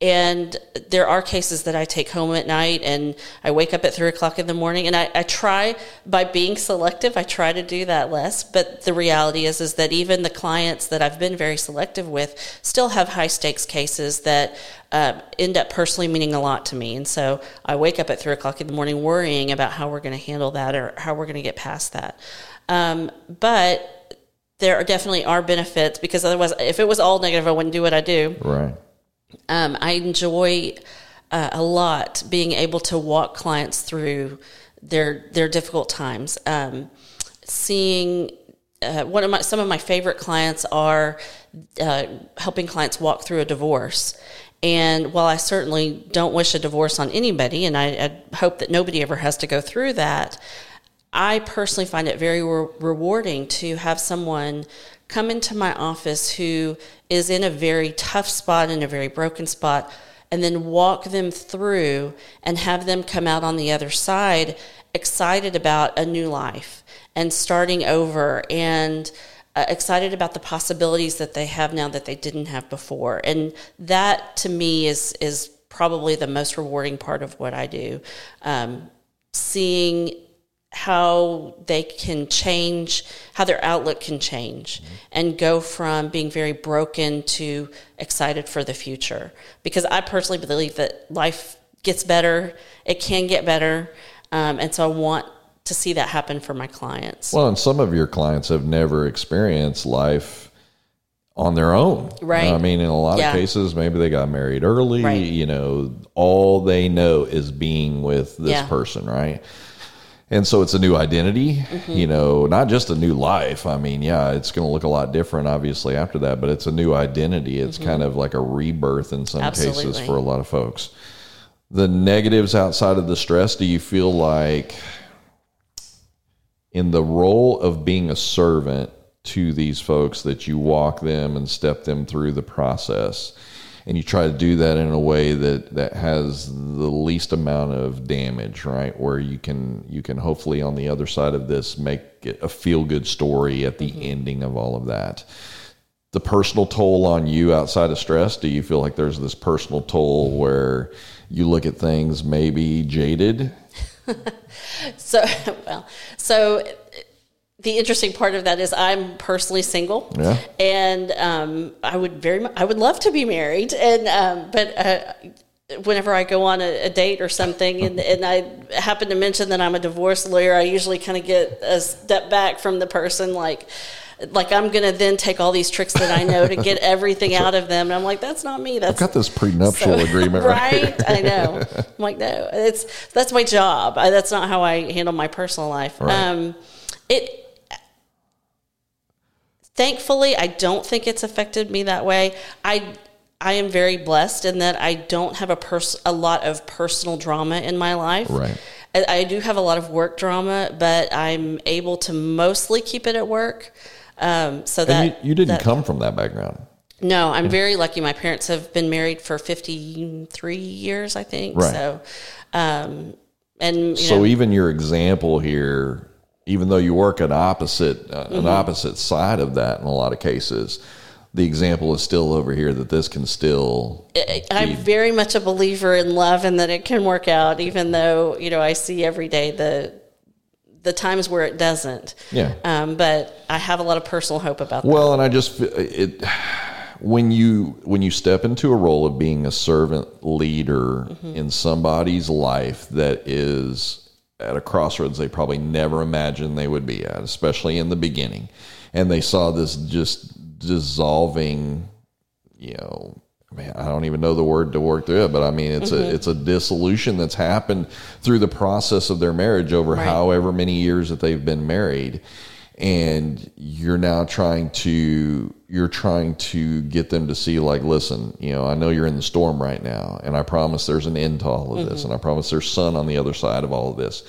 and there are cases that I take home at night and I wake up at three o'clock in the morning and I, I try by being selective, I try to do that less. But the reality is is that even the clients that I've been very selective with still have high stakes cases that uh, end up personally meaning a lot to me. And so I wake up at three o'clock in the morning worrying about how we're going to handle that or how we're going to get past that. Um, but there are definitely are benefits because otherwise, if it was all negative, I wouldn't do what I do. right Um, I enjoy uh, a lot being able to walk clients through their their difficult times. Um, seeing uh, one of my some of my favorite clients are uh, helping clients walk through a divorce. And while I certainly don't wish a divorce on anybody, and I, I hope that nobody ever has to go through that, I personally find it very re- rewarding to have someone come into my office who is in a very tough spot, in a very broken spot, and then walk them through and have them come out on the other side excited about a new life and starting over and uh, excited about the possibilities that they have now that they didn't have before. And that to me is is probably the most rewarding part of what I do. Um, seeing how they can change, how their outlook can change, and go from being very broken to excited for the future. Because I personally believe that life gets better. It can get better, um, and so I want to see that happen for my clients. Well, and some of your clients have never experienced life on their own. Right. I mean, in a lot Yeah. of cases, maybe they got married early. Right. You know, all they know is being with this Yeah. person, right? And so it's a new identity, Mm-hmm. you know, not just a new life. I mean, yeah, it's going to look a lot different, obviously, after that, but it's a new identity. It's kind of like a rebirth in some cases Mm-hmm. For a lot of folks. The negatives outside of the stress, do you feel like in the role of being a servant to these folks that you walk them and step them through the process and you try to do that in a way that that has the least amount of damage right? Where you can you can hopefully on the other side of this make it a feel good story at the mm-hmm. ending of all of that. The personal toll on you outside of stress do you feel like there's this personal toll where you look at things maybe jaded? <laughs> So, well, so the interesting part of that is I'm personally single, Yeah. and um, I would very, mu- I would love to be married, and um, but. Uh, Whenever I go on a, a date or something, and, and I happen to mention that I'm a divorce lawyer, I usually kind of get a step back from the person, like, like I'm going to then take all these tricks that I know to get <laughs> everything out of them. And I'm like, that's not me. That's got this prenuptial <laughs> agreement right, right? I know. <laughs> I'm like, no, it's that's my job. I, that's not how I handle my personal life. Right. Um, it. Thankfully, I don't think it's affected me that way. I I am very blessed in that I don't have a pers- a lot of personal drama in my life. Right. I, I do have a lot of work drama, but I'm able to mostly keep it at work. Um, so that you, you didn't that- come from that background. no, I'm very lucky. My parents have been married for 53 years, I think. Right. So, um, and you So know, even your example here, even though you work an opposite uh, Mm-hmm. an opposite side of that in a lot of cases, the example is still over here that this can still I'm very much a believer in love and that it can work out, even though you know I see every day the the times where it doesn't. yeah. Um, but I have a lot of personal hope about that. Well, and I just it when you when you step into a role of being a servant leader Mm-hmm. in somebody's life that is at a crossroads they probably never imagined they would be at, especially in the beginning, and they saw this just dissolving, you know. Man, I don't even know the word to work through it, but I mean it's a mm-hmm. it's a dissolution that's happened through the process of their marriage over Right. however many years that they've been married and you're now trying to you're trying to get them to see like listen you know i know you're in the storm right now and i promise there's an end to all of this mm-hmm. and i promise there's sun on the other side of all of this.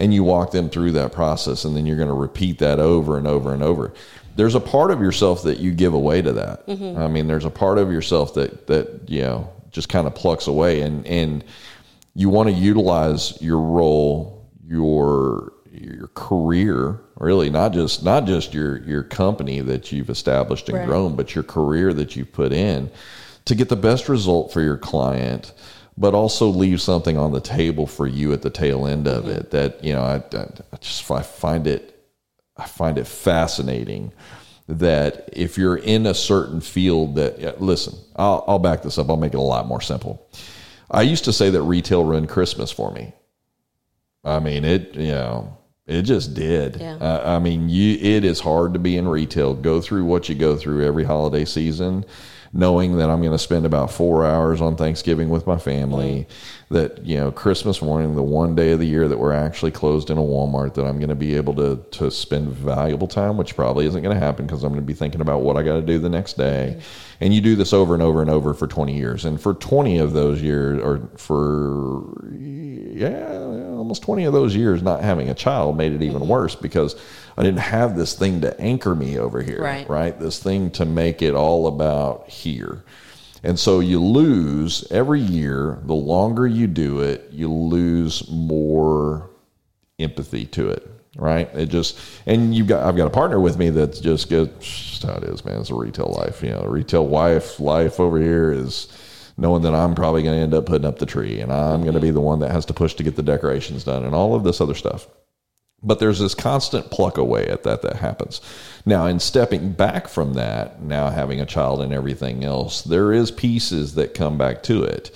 And you walk them through that process and then you're going to repeat that over and over and over. There's a part of yourself that you give away to that. Mm-hmm. I mean there's a part of yourself that that you know just kind of plucks away and and you want to utilize your role, your your career, really not just not just your your company that you've established and Right. grown, but your career that you've put in to get the best result for your client, but also leave something on the table for you at the tail end of it. That you know, I, I I just I find it I find it fascinating that if you're in a certain field that listen, I'll, I'll back this up. I'll make it a lot more simple. I used to say that retail ruined Christmas for me. I mean, it, you know, it just did. Yeah. Uh, I mean, you, it is hard to be in retail, go through what you go through every holiday season, knowing that I'm going to spend about four hours on Thanksgiving with my family, that, you know, Christmas morning, the one day of the year that we're actually closed in a Walmart, that I'm going to be able to, to spend valuable time, which probably isn't going to happen because I'm going to be thinking about what I got to do the next day. Mm-hmm. And you do this over and over and over for 20 years. And for 20 of those years, or for, yeah, almost 20 of those years, not having a child made it even mm-hmm. worse because I didn't have this thing to anchor me over here, Right. right? This thing to make it all about here. And so you lose every year, the longer you do it, you lose more empathy to it, right? It just and you've got I've got a partner with me that's just. Just how it is, man. It's a retail life. You know, retail wife life over here is knowing that I'm probably going to end up putting up the tree, and I'm going to be the one that has to push to get the decorations done, and all of this other stuff. But there's this constant pluck away at that that happens. Now, in stepping back from that, now having a child and everything else, there is pieces that come back to it.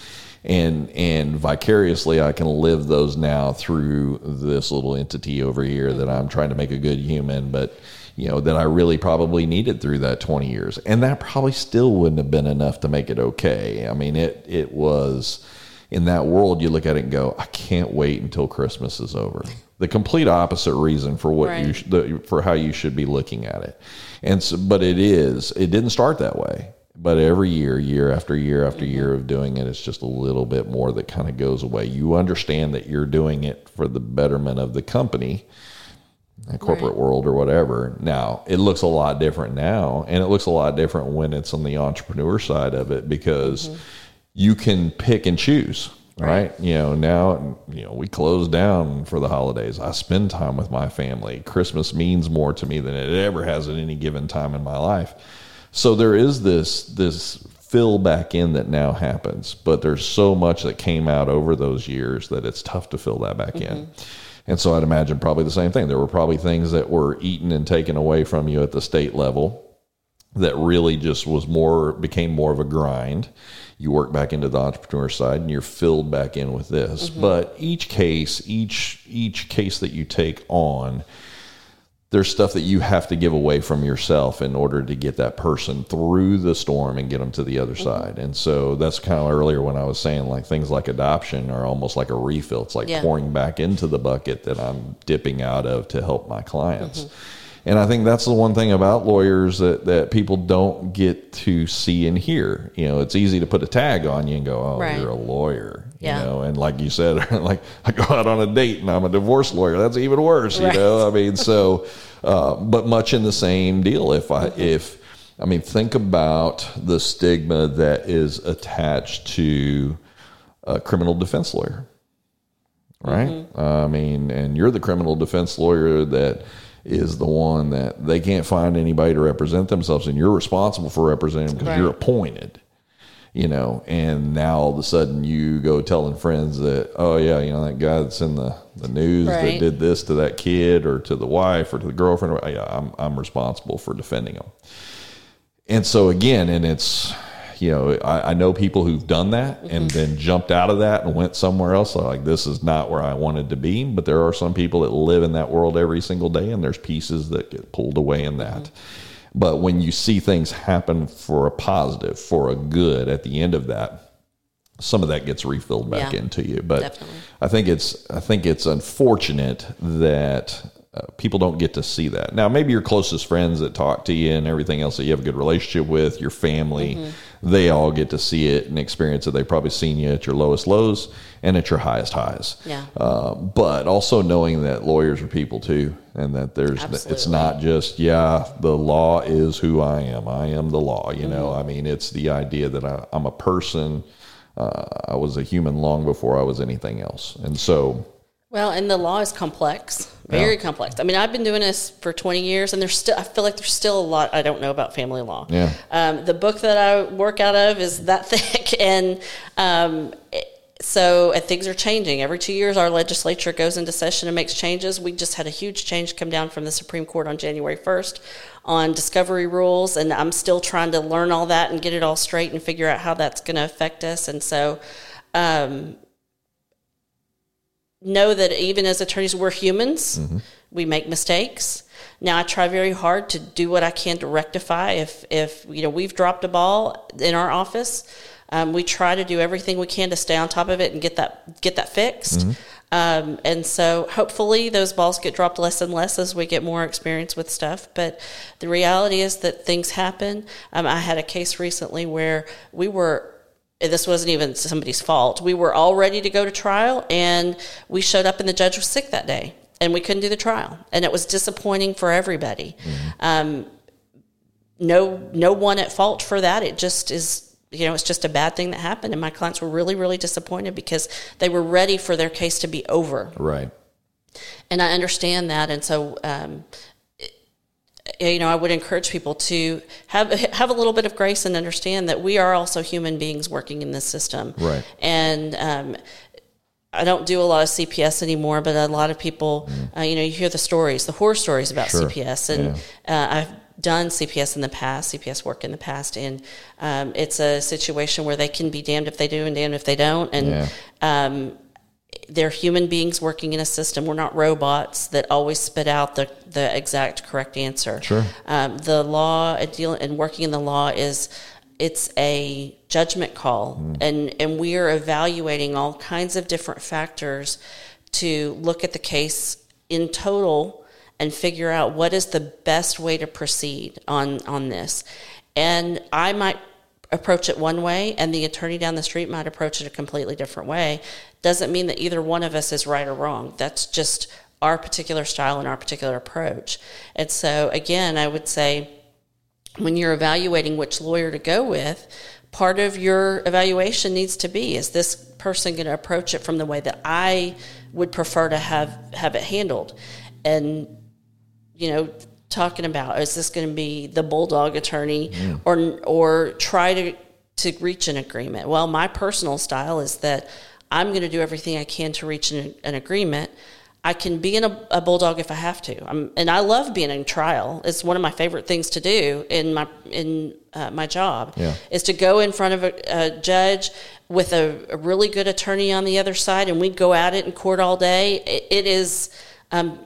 and and vicariously I can live those now through this little entity over here that I'm trying to make a good human, but you know that I really probably needed through that 20 years, and that probably still wouldn't have been enough to make it okay. I mean, it it was in that world. You look at it and go, I can't wait until Christmas is over. The complete opposite reason for what you sh- the, for how you should be looking at it, and so, but it is. It didn't start that way. But every year, year after year after mm-hmm. year of doing it, it's just a little bit more that kind of goes away. You understand that you're doing it for the betterment of the company, the corporate Right. world or whatever. Now, it looks a lot different now, and it looks a lot different when it's on the entrepreneur side of it because mm-hmm. you can pick and choose, right? You know, now, you know, we close down for the holidays. I spend time with my family. Christmas means more to me than it ever has at any given time in my life. So there is this this fill back in that now happens, but there's so much that came out over those years that it's tough to fill that back in. Mm-hmm. And so I'd imagine probably the same thing. There were probably things that were eaten and taken away from you at the state level that really just was more became more of a grind. You work back into the entrepreneur side and you're filled back in with this. Mm-hmm. But each case, each each case that you take on, there's stuff that you have to give away from yourself in order to get that person through the storm and get them to the other mm-hmm. side. And so that's kind of earlier when I was saying like things like adoption are almost like a refill. It's like Yeah. pouring back into the bucket that I'm dipping out of to help my clients. Mm-hmm. And I think that's the one thing about lawyers that, that people don't get to see and hear. You know, it's easy to put a tag on you and go, "Oh, Right. you're a lawyer." Yeah. You know, and like you said, <laughs> like I go out on a date and I'm a divorce lawyer. That's even worse. You Right. know, I mean, so, <laughs> uh, but much in the same deal. If I, if, I mean, think about the stigma that is attached to a criminal defense lawyer, right? I mean, and you're the criminal defense lawyer that is the one that they can't find anybody to represent themselves, and you're responsible for representing them because Right. you're appointed you know, and now all of a sudden you go telling friends that, oh yeah, you know that guy that's in the, the news that did this to that kid or to the wife or to the girlfriend. Yeah, I'm I'm responsible for defending them. And so again, and it's you know, I, I know people who've done that and then jumped out of that and went somewhere else. Like, this is not where I wanted to be. But there are some people that live in that world every single day, and there's pieces that get pulled away in that. But when you see things happen for a positive, for a good at the end of that, some of that gets refilled back Yeah. into you. But Definitely. I think it's I think it's unfortunate that uh, people don't get to see that. Now, maybe your closest friends that talk to you and everything else that you have a good relationship with, your family, Mm-hmm. They all get to see it and experience it. They've probably seen you at your lowest lows and at your highest highs. Yeah. Uh, but also knowing that lawyers are people too, and that there's it's not just yeah, the law is who I am. I am the law. You know, Mm-hmm. I mean, it's the idea that I, I'm a person. Uh, I was a human long before I was anything else, and so Well, and the law is complex, very complex. I mean, I've been doing this for 20 years, and there's still, I feel like there's still a lot I don't know about family law. Yeah. Um, the book that I work out of is that <laughs> thick, and um, it- so and things are changing. Every two years, our legislature goes into session and makes changes. We just had a huge change come down from the Supreme Court on January 1st on discovery rules, and I'm still trying to learn all that and get it all straight and figure out how that's going to affect us. And so, um, know that even as attorneys, we're humans. We make mistakes. Now, I try very hard to do what I can to rectify. If if you know we've dropped a ball in our office, um, we try to do everything we can to stay on top of it and get that get that fixed. Um, and so, hopefully, those balls get dropped less and less as we get more experience with stuff. But the reality is that things happen. Um, I had a case recently where we were this wasn't even somebody's fault. We were all ready to go to trial, and we showed up, and the judge was sick that day, and we couldn't do the trial, and it was disappointing for everybody. Um, no, no one at fault for that. It just is. You know, it's just a bad thing that happened, and my clients were really, really disappointed because they were ready for their case to be over right, and I understand that, and so um, you know, I would encourage people to have have a little bit of grace and understand that we are also human beings working in this system, Right. And um, I don't do a lot of CPS anymore, but a lot of people, uh, you know, you hear the stories, the horror stories about Sure. CPS, and uh, I've done CPS in the past, CPS work in the past, and um, it's a situation where they can be damned if they do and damned if they don't. And Yeah. um, they're human beings working in a system. We're not robots that always spit out the, the exact correct answer. Sure. Um, the law and deal and working in the law is it's a judgment call, and and we are evaluating all kinds of different factors to look at the case in total and figure out what is the best way to proceed on on this. And I might approach it one way and the attorney down the street might approach it a completely different way doesn't mean that either one of us is right or wrong. That's just our particular style and our particular approach. And so again i would say when you're evaluating which lawyer to go with part of your evaluation needs to be is this person going to approach it from the way that i would prefer to have have it handled? And you know talking about? Is this going to be the bulldog attorney or or try to to reach an agreement? Well my personal style is that i'm going to do everything i can to reach an, an agreement. I can be in a, a bulldog if i have to. I'm, and i love being in trial. It's one of my favorite things to do in my in uh, my job Yeah. is to go in front of a, a judge with a, a really good attorney on the other side and we go at it in court all day. It, it is um,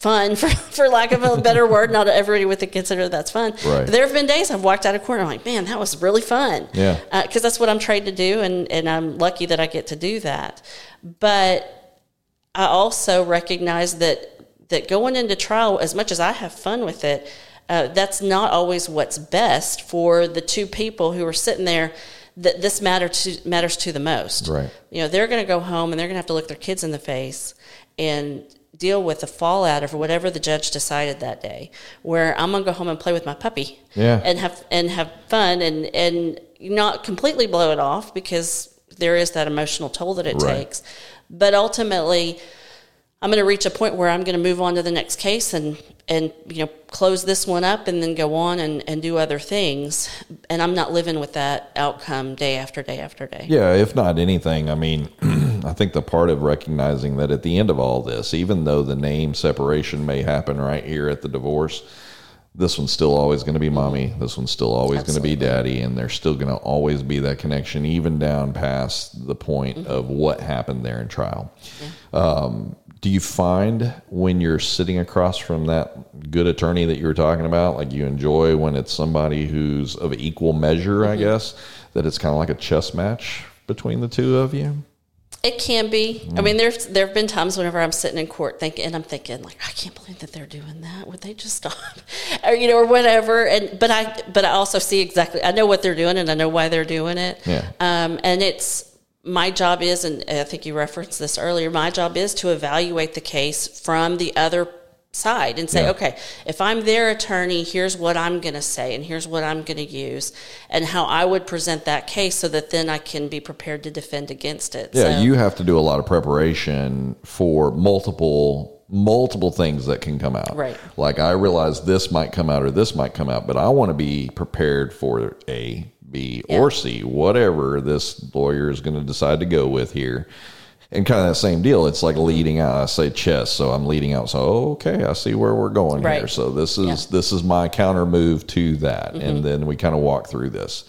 fun <laughs> for, for lack of a better word not everybody with would consider that's fun Right. there have been days i've walked out of court and i'm like man that was really fun Yeah. because that's what i'm trained to do and, and i'm lucky that i get to do that but i also recognize that that going into trial as much as i have fun with it uh, that's not always what's best for the two people who are sitting there that this matter to, matters to the most Right. you know they're going to go home and they're going to have to look their kids in the face and deal with the fallout of whatever the judge decided that day where i'm going to go home and play with my puppy Yeah. and have and have fun and and not completely blow it off because there is that emotional toll that it Right. takes but ultimately i'm going to reach a point where i'm going to move on to the next case and and you know close this one up and then go on and, and do other things and i'm not living with that outcome day after day after day Yeah, if not anything, I mean, <clears throat> I think the part of recognizing that at the end of all this, even though the name separation may happen right here at the divorce, this one's still always going to be mommy. This one's still always going to be daddy, and there's still going to always be that connection, even down past the point of what happened there in trial. Um, do you find when you're sitting across from that good attorney that you were talking about, like you enjoy when it's somebody who's of equal measure, I guess, that it's kind of like a chess match between the two of you? It can be. I mean, there's there have been times whenever I'm sitting in court thinking, and I'm thinking like, I can't believe that they're doing that. Would they just <laughs> stop, or you know, or whatever? And but I but I also see exactly. I know what they're doing, and I know why they're doing it. Yeah. Um, and it's my job is, and I think you referenced this earlier. My job is to evaluate the case from the other side and say, Yeah. okay, if I'm their attorney, here's what I'm going to say, and here's what I'm going to use, and how I would present that case, so that then I can be prepared to defend against it. Yeah, So- you have to do a lot of preparation for multiple multiple things that can come out. Right. Like I realize this might come out or this might come out, but I want to be prepared for A, B, or C, whatever this lawyer is going to decide to go with here. And kind of that same deal. It's like leading out. I say chess, so I'm leading out. So okay, I see where we're going here. So this is Yeah. Mm-hmm. this is my counter move to that, and then we kind of walk through this.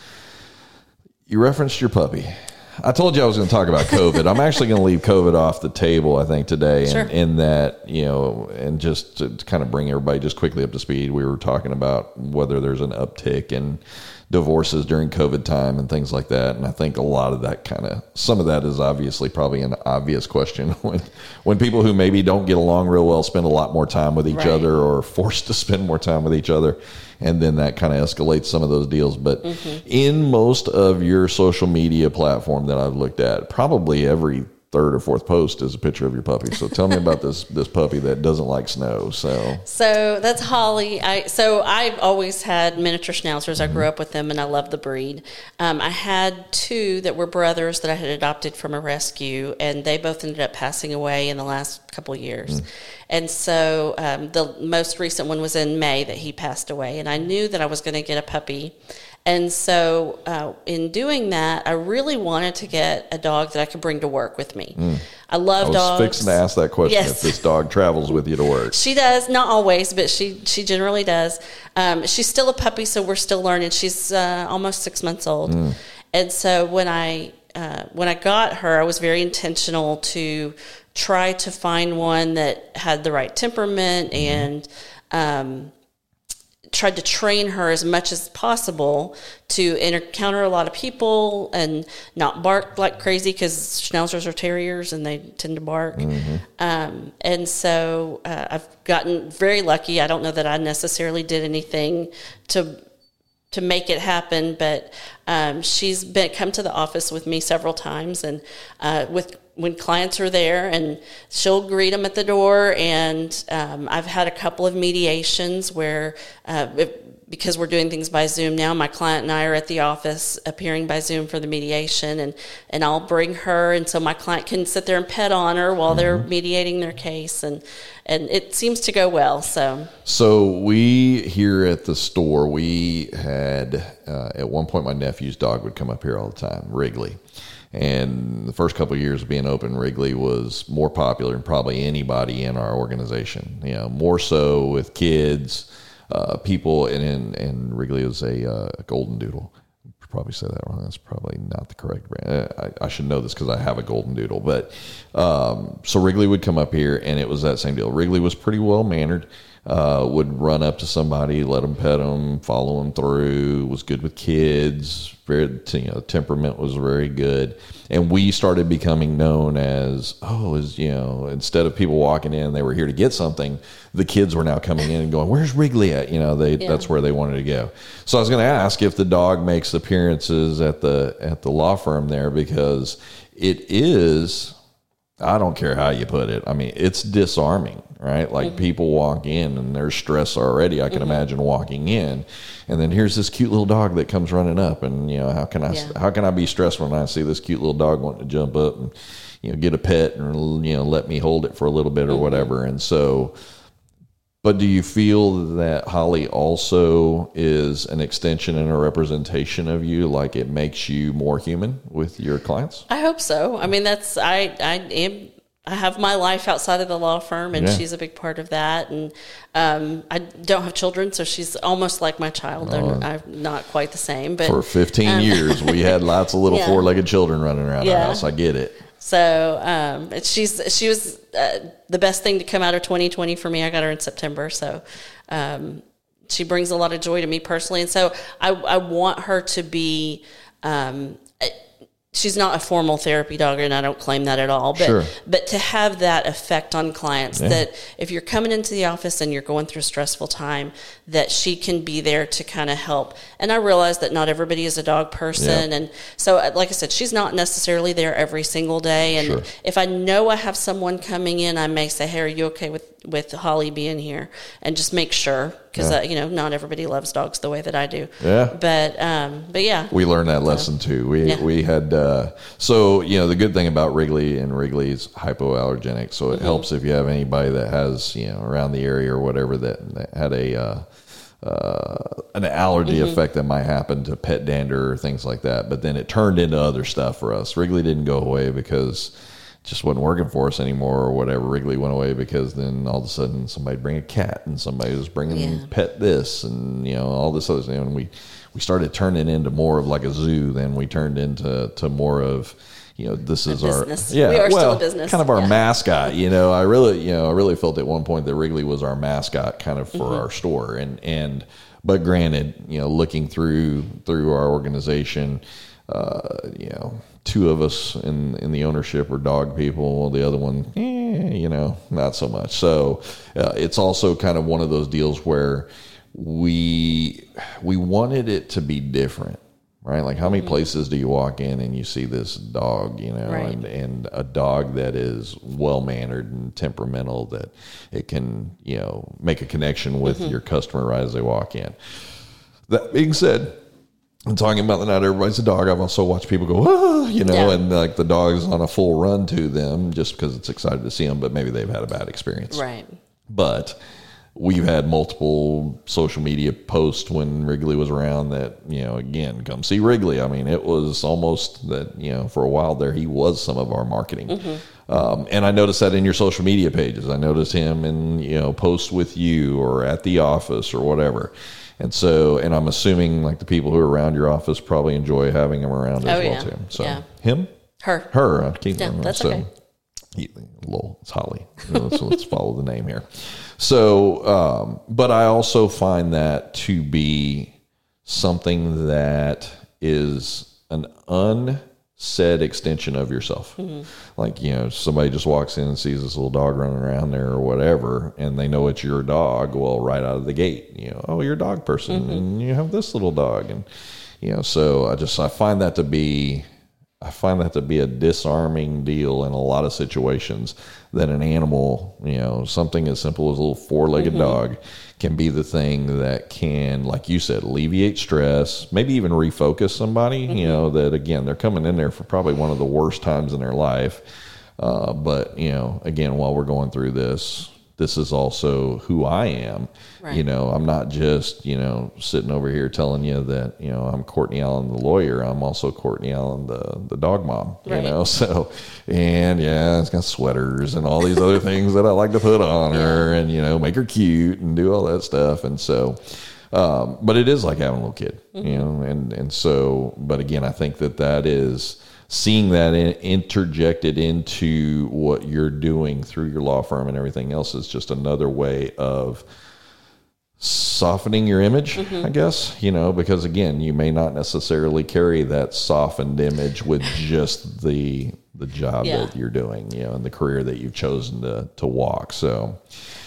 You referenced your puppy. I told you I was going to talk about COVID. I'm actually going to leave COVID off the table, I think, today. Sure. And in that, you know, and just to kind of bring everybody just quickly up to speed, we were talking about whether there's an uptick in divorces during COVID time and things like that. And I think a lot of that kind of, some of that is obviously probably an obvious question <laughs> when, when people who maybe don't get along real well spend a lot more time with each Right. other or are forced <laughs> to spend more time with each other. And then that kind of escalates some of those deals. But mm-hmm. in most of your social media platform that I've looked at, probably every third or fourth post is a picture of your puppy. So tell me about <laughs> this this puppy that doesn't like snow. So So that's Holly. I so I've always had miniature schnauzers. I grew up with them, and I love the breed. Um, I had two that were brothers that I had adopted from a rescue, and they both ended up passing away in the last couple of years. And so um, the most recent one was in May that he passed away, and I knew that I was going to get a puppy. And so, uh, in doing that, I really wanted to get a dog that I could bring to work with me. I love I was dogs. fixing to ask that question Yes. if this dog travels with you to work. She does, not always, but she she generally does. Um, she's still a puppy, so we're still learning. She's uh, almost six months old, and so when I uh, when I got her, I was very intentional to try to find one that had the right temperament and. Um, tried to train her as much as possible to encounter a lot of people and not bark like crazy because schnauzers are terriers and they tend to bark. Um, and so uh, I've gotten very lucky. I don't know that I necessarily did anything to to make it happen, but um, she's been come to the office with me several times, and uh, with when clients are there, and she'll greet them at the door. And um, I've had a couple of mediations where, uh, because we're doing things by Zoom now, my client and I are at the office appearing by Zoom for the mediation, and and I'll bring her, and so my client can sit there and pet on her while they're mediating their case, and and it seems to go well. So So we here at the store, we had uh, at one point my nephew's dog would come up here all the time, Wrigley. And the first couple of years of being open, Wrigley was more popular than probably anybody in our organization. You know, more so with kids, uh, people, and and, and Wrigley was a uh, golden doodle. Probably say that wrong. That's probably not the correct brand. Uh, I, I should know this because I have a golden doodle. But um, so Wrigley would come up here, and it was that same deal. Wrigley was pretty well mannered. Uh, would run up to somebody, let them pet them, follow them through. Was good with kids. Very, you know, temperament was very good. And we started becoming known as oh, is you know, instead of people walking in, they were here to get something. The kids were now coming in and going, "Where's Wrigley at?" You know, they that's where they wanted to go. So I was going to ask if the dog makes appearances at the at the law firm there because it is I don't care how you put it. I mean, it's disarming, right? Like mm-hmm. people walk in and there's stress already. I can mm-hmm. imagine walking in, and then here's this cute little dog that comes running up, and you know, how can I Yeah. how can I be stressed when I see this cute little dog wanting to jump up and you know get a pet and you know let me hold it for a little bit or mm-hmm. whatever? And so, but do you feel that Holly also is an extension and a representation of you? Like it makes you more human with your clients? I hope so. I mean, that's I I am I have my life outside of the law firm, and Yeah. she's a big part of that. And um, I don't have children, so she's almost like my child. I'm, I'm not quite the same, but For 15 years, we <laughs> had lots of little Yeah. four-legged children running around our house. I get it. So um, she's she was uh, the best thing to come out of 2020 for me. I got her in September, so um, she brings a lot of joy to me personally, and so I, I want her to be. Um, she's not a formal therapy dog, and I don't claim that at all. But Sure. but to have that effect on clients that if you're coming into the office and you're going through a stressful time, that she can be there to kind of help. And I realize that not everybody is a dog person, Yeah. and so uh, like I said, she's not necessarily there every single day. And Sure. if I know I have someone coming in, I may say, "Hey, are you okay with with Holly being here?" And just make sure because uh, you know not everybody loves dogs the way that I do. Yeah. But um, but yeah, We learned that lesson too. We Yeah. we had uh, so you know the good thing about Wrigley and Wrigley's hypoallergenic, so it Mm-hmm. helps if you have anybody that has you know around the area or whatever that, that had a uh, uh, an allergy Mm-hmm. effect that might happen to pet dander or things like that. But then it turned into other stuff for us. Wrigley didn't go away because just wasn't working for us anymore or whatever. Wrigley went away because then all of a sudden somebody bring a cat and somebody was bringing Yeah. pet this and you know all this other thing. And we we started turning into more of like a zoo than we turned into to more of you know this is our business. yeah We are still well a business, kind of our yeah. mascot. You know, I really you know I really felt at one point that Wrigley was our mascot kind of for Mm-hmm. our store and and but granted you know looking through through our organization uh, you know, two of us in in the ownership are dog people. The other one, eh, you know, not so much. So uh, it's also kind of one of those deals where we we wanted it to be different, right? Like how many places do you walk in and you see this dog, you know, Right. and and a dog that is well mannered and temperamental that it can you know make a connection with your customer right as they walk in. That being said, I'm talking about the not everybody's a dog. I've also watched people go, ah, you know, Yeah. and like the dog's on a full run to them just because it's excited to see them, but maybe they've had a bad experience. right. But we've had multiple social media posts when Wrigley was around that, you know, again, come see Wrigley. I mean, it was almost that, you know, for a while there, he was some of our marketing. Mm-hmm. Um, and I noticed that in your social media pages. I noticed him in, you know, posts with you or at the office or whatever. And so, and I'm assuming like the people who are around your office probably enjoy having him around as Oh, well yeah. too. So Yeah. him, Her. her, I keep Yeah, that's so, okay. he- lol, it's Holly. so let's follow the name here. So, um, but I also find that to be something that is an unsaid extension of yourself. Hmm. Like, you know, somebody just walks in and sees this little dog running around there or whatever, and they know it's your dog. Well, right out of the gate, you know, oh, you're a dog person mm-hmm. and you have this little dog. And, you know, so I just, I find that to be I find that to be a disarming deal in a lot of situations that an animal, you know, something as simple as a little four legged dog can be the thing that can, like you said, alleviate stress, maybe even refocus somebody, you know, that again, they're coming in there for probably one of the worst times in their life. Uh, but, you know, again, while we're going through this, this is also who I am. Right. You know, I'm not just, you know, sitting over here telling you that, you know, I'm Courtney Allen, the lawyer. I'm also Courtney Allen, the, the dog mom, Right. you know? <laughs> So, and yeah, it's got sweaters and all these other <laughs> things that I like to put on her and, you know, make her cute and do all that stuff. And so, um, but it is like having a little kid, you know, and, and so, but again, I think that that is, seeing that in, interjected into what you're doing through your law firm and everything else is just another way of softening your image, I guess, you know, because again, you may not necessarily carry that softened image with just the the job Yeah. that you're doing, you know, and the career that you've chosen to to walk. So,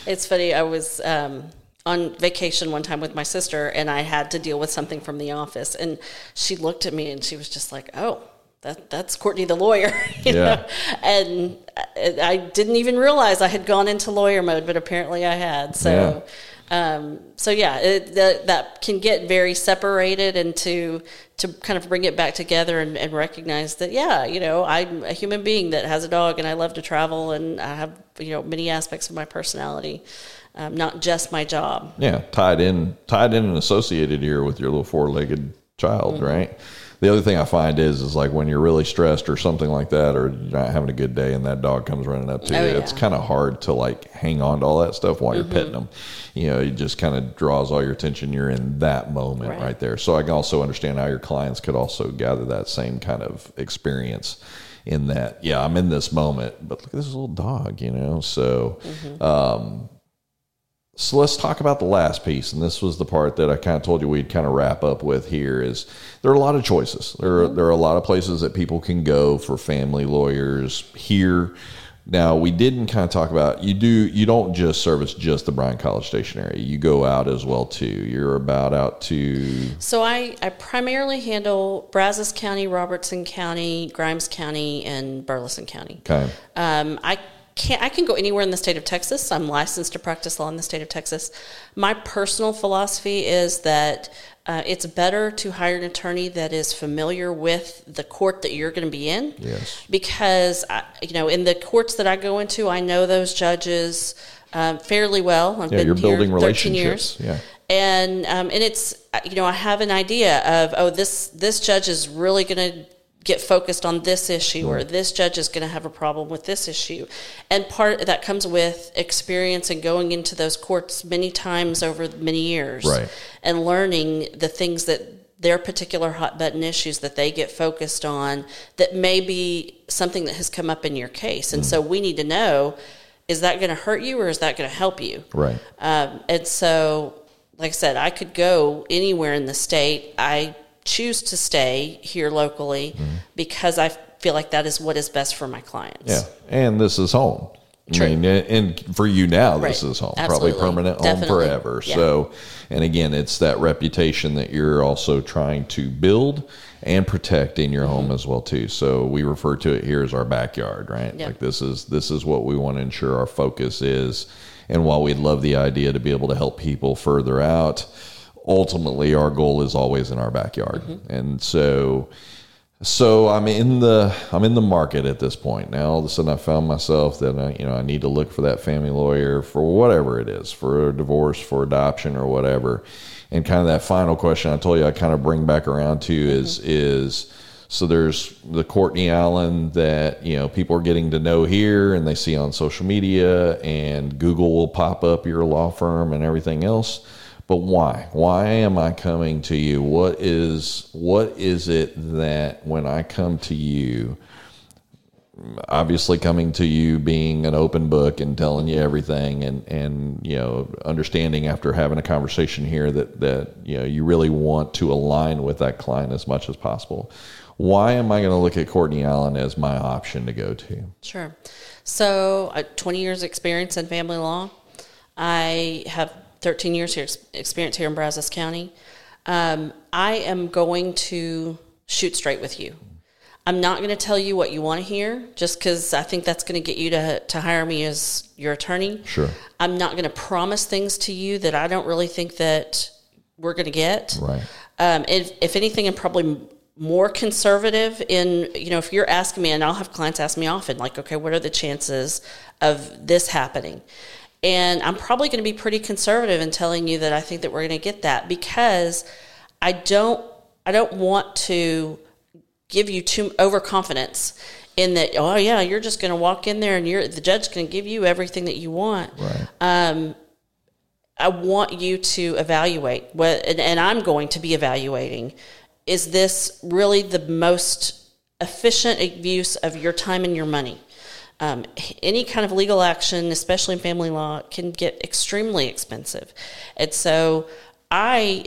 It's funny. I was um, on vacation one time with my sister, and I had to deal with something from the office. And she looked at me, and she was just like, "Oh, that that's Courtney the lawyer," <laughs> Yeah. know. And I, didn't even realize I had gone into lawyer mode, but apparently I had. So. Um, so yeah, it, that, that can get very separated and to, to kind of bring it back together and, and recognize that, yeah, you know, I'm a human being that has a dog and I love to travel and I have, you know, many aspects of my personality, um, not just my job. yeah, tied in tied in and associated here with your little four-legged child, Mm-hmm. right? The other thing I find is is like when you're really stressed or something like that, or you're not having a good day, and that dog comes running up to Oh, you. yeah. Mm-hmm. It's kind of hard to like hang on to all that stuff while you're petting them. You know, it just kind of draws all your attention. You're in that moment right. Right. there. So I can also understand how your clients could also gather that same kind of experience. In that, yeah, I'm in this moment, but look at this little dog, you know. So, Mm-hmm. So let's talk about the last piece, and this was the part that I kind of told you we'd kind of wrap up with. Here is there are a lot of choices. There are, there are a lot of places that people can go for family lawyers here. Now we didn't kind of talk about you do you don't just service just the Bryan College Station area. You go out as well too. You're about out to So I, I primarily handle Brazos County, Robertson County, Grimes County, and Burleson County. of Um, I can I can go anywhere in the state of Texas. I'm licensed to practice law in the state of Texas. My personal philosophy is that uh, it's better to hire an attorney that is familiar with the court that you're going to be in. Yes. Because I, you know, in the courts that I go into, I know those judges um, fairly well. I've yeah. been You're here building 13 relationships. years Yeah. and um, and it's uh, you know I have an idea of oh this this judge is really going to get focused on this issue or this judge is going to have a problem with this issue and part that comes with experience and going into those courts many times over many years Right. and learning the things that their particular hot button issues that they get focused on that may be something that has come up in your case and so we need to know is that going to hurt you or is that going to help you Right. um, and so, like I said, I could go anywhere in the state. I choose to stay here locally Mm-hmm. because I feel like that is what is best for my clients. Yeah, and this is home. True. I mean, and for you now, this is home, Absolutely. probably permanent home forever. Yeah. So, and again, it's that reputation that you're also trying to build and protect in your Mm-hmm. home as well too. So we refer to it here as our backyard, right? Yeah. Like this is this is what we want to ensure our focus is. And while we'd love the idea to be able to help people further out, ultimately our goal is always in our backyard. Mm-hmm. And so So I'm in the I'm in the market at this point now. All of a sudden, I found myself that I, you know I need to look for that family lawyer for whatever it is, for a divorce, for adoption, or whatever. And kind of that final question I told you I kind of bring back around to is mm-hmm. is so there's the Courtney Allen that you know people are getting to know here and they see on social media, and Google will pop up your law firm and everything else but why? Why am i coming to you? What is what is it that when i come to you obviously coming to you being an open book and telling you everything and and you know understanding after having a conversation here that that you know you really want to align with that client as much as possible why am i going to look at courtney allen as my option to go to? Sure. So uh, 20 years experience in family law. I have 13 years here, experience here in Brazos County. Um, I am going to shoot straight with you. I'm not going to tell you what you want to hear just because I think that's going to get you to, to hire me as your attorney. Sure. I'm not going to promise things to you that I don't really think that we're going to get. Right. Um, if, if anything, I'm probably more conservative in, you know, if you're asking me, and I'll have clients ask me often, like, okay, what are the chances of this happening? And I'm probably going to be pretty conservative in telling you that I think that we're going to get that because I don't I don't want to give you too overconfidence in that oh yeah you're just going to walk in there and you're the judge's going to give you everything that you want. Right. Um, I want you to evaluate what and, and I'm going to be evaluating is this really the most efficient use of your time and your money? Um, any kind of legal action, especially in family law, can get extremely expensive. And so I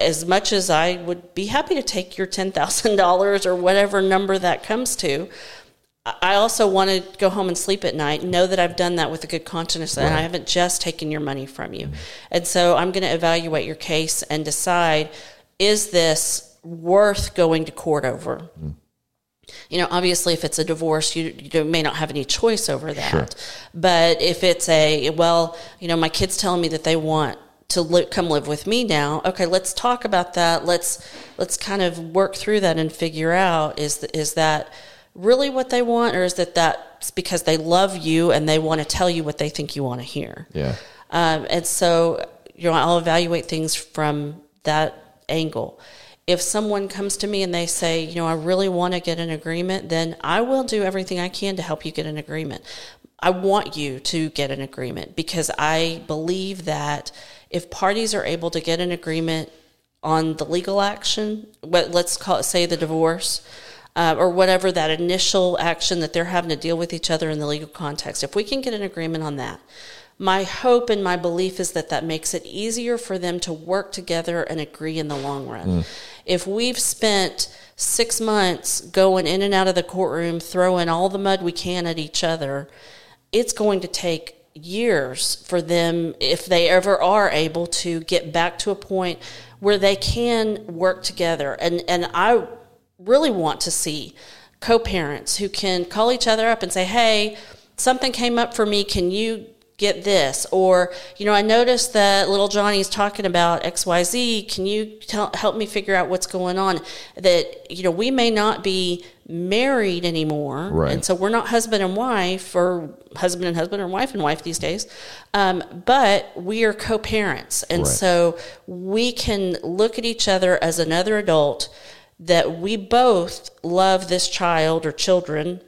as much as I would be happy to take your $10,000 or whatever number that comes to, I also want to go home and sleep at night, know that I've done that with a good conscience right. and I haven't just taken your money from you. And so I'm going to evaluate your case and decide is this worth going to court over? Mm-hmm you know, obviously, if it's a divorce, you, you may not have any choice over that. Sure. But if it's a, well, you know, my kid's telling me that they want to li- come live with me now. Okay, let's talk about that. Let's let's kind of work through that and figure out is th- is that really what they want, or is that that's because they love you and they want to tell you what they think you want to hear? Yeah. Um, and so, you know, I'll evaluate things from that angle if someone comes to me and they say, you know, I really want to get an agreement, then I will do everything I can to help you get an agreement. I want you to get an agreement because I believe that if parties are able to get an agreement on the legal action, let's call it, say, the divorce, uh, or whatever that initial action that they're having to deal with each other in the legal context, if we can get an agreement on that, my hope and my belief is that that makes it easier for them to work together and agree in the long run. Mm. If we've spent six months going in and out of the courtroom, throwing all the mud we can at each other, it's going to take years for them, if they ever are able to get back to a point where they can work together. And, and I really want to see co parents who can call each other up and say, hey, something came up for me. Can you get this? Or you know i noticed that little johnny's talking about xyz can you tell, help me figure out what's going on? That you know we may not be married anymore. Right. and so we're not husband and wife or husband and husband or wife and wife these days. Um, but we are co-parents. And right. so we can look at each other as another adult that we both love this child or children.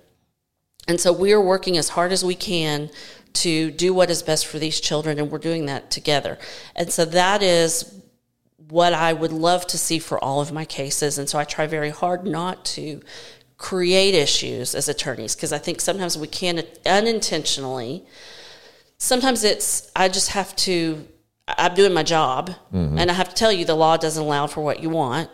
And so we are working as hard as we can to do what is best for these children, and we're doing that together. And so that is what I would love to see for all of my cases. And so I try very hard not to create issues as attorneys because I think sometimes we can unintentionally. Sometimes it's, I just have to, I'm doing my job mm-hmm. and I have to tell you the law doesn't allow for what you want.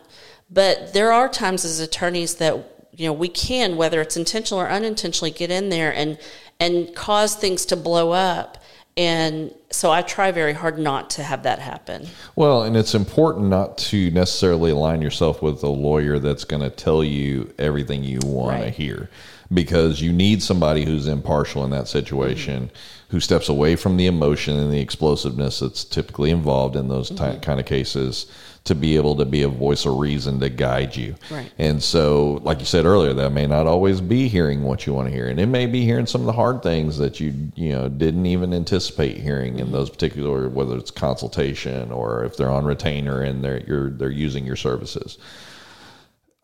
But there are times as attorneys that you know we can whether it's intentional or unintentionally get in there and and cause things to blow up. And so I try very hard not to have that happen. Well, and it's important not to necessarily align yourself with a lawyer that's going to tell you everything you want to hear because you need somebody who's impartial in that situation, mm-hmm. who steps away from the emotion and the explosiveness that's typically involved in those ty mm-hmm. kind of cases to be able to be a voice of reason to guide you. Right. And so, like you said earlier, that may not always be hearing what you want to hear, and it may be hearing some of the hard things that you you know didn't even anticipate hearing in mm-hmm. those particular, whether it's consultation or if they're on retainer and they're you're they're using your services.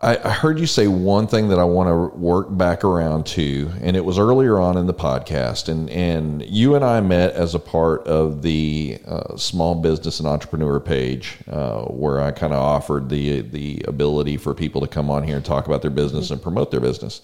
I, I heard you say one thing that I want to work back around to, and it was earlier on in the podcast, and and you and I met as a part of the uh, small business and entrepreneur page, uh, where I kind of offered the the ability for people to come on here and talk about their business and promote their business.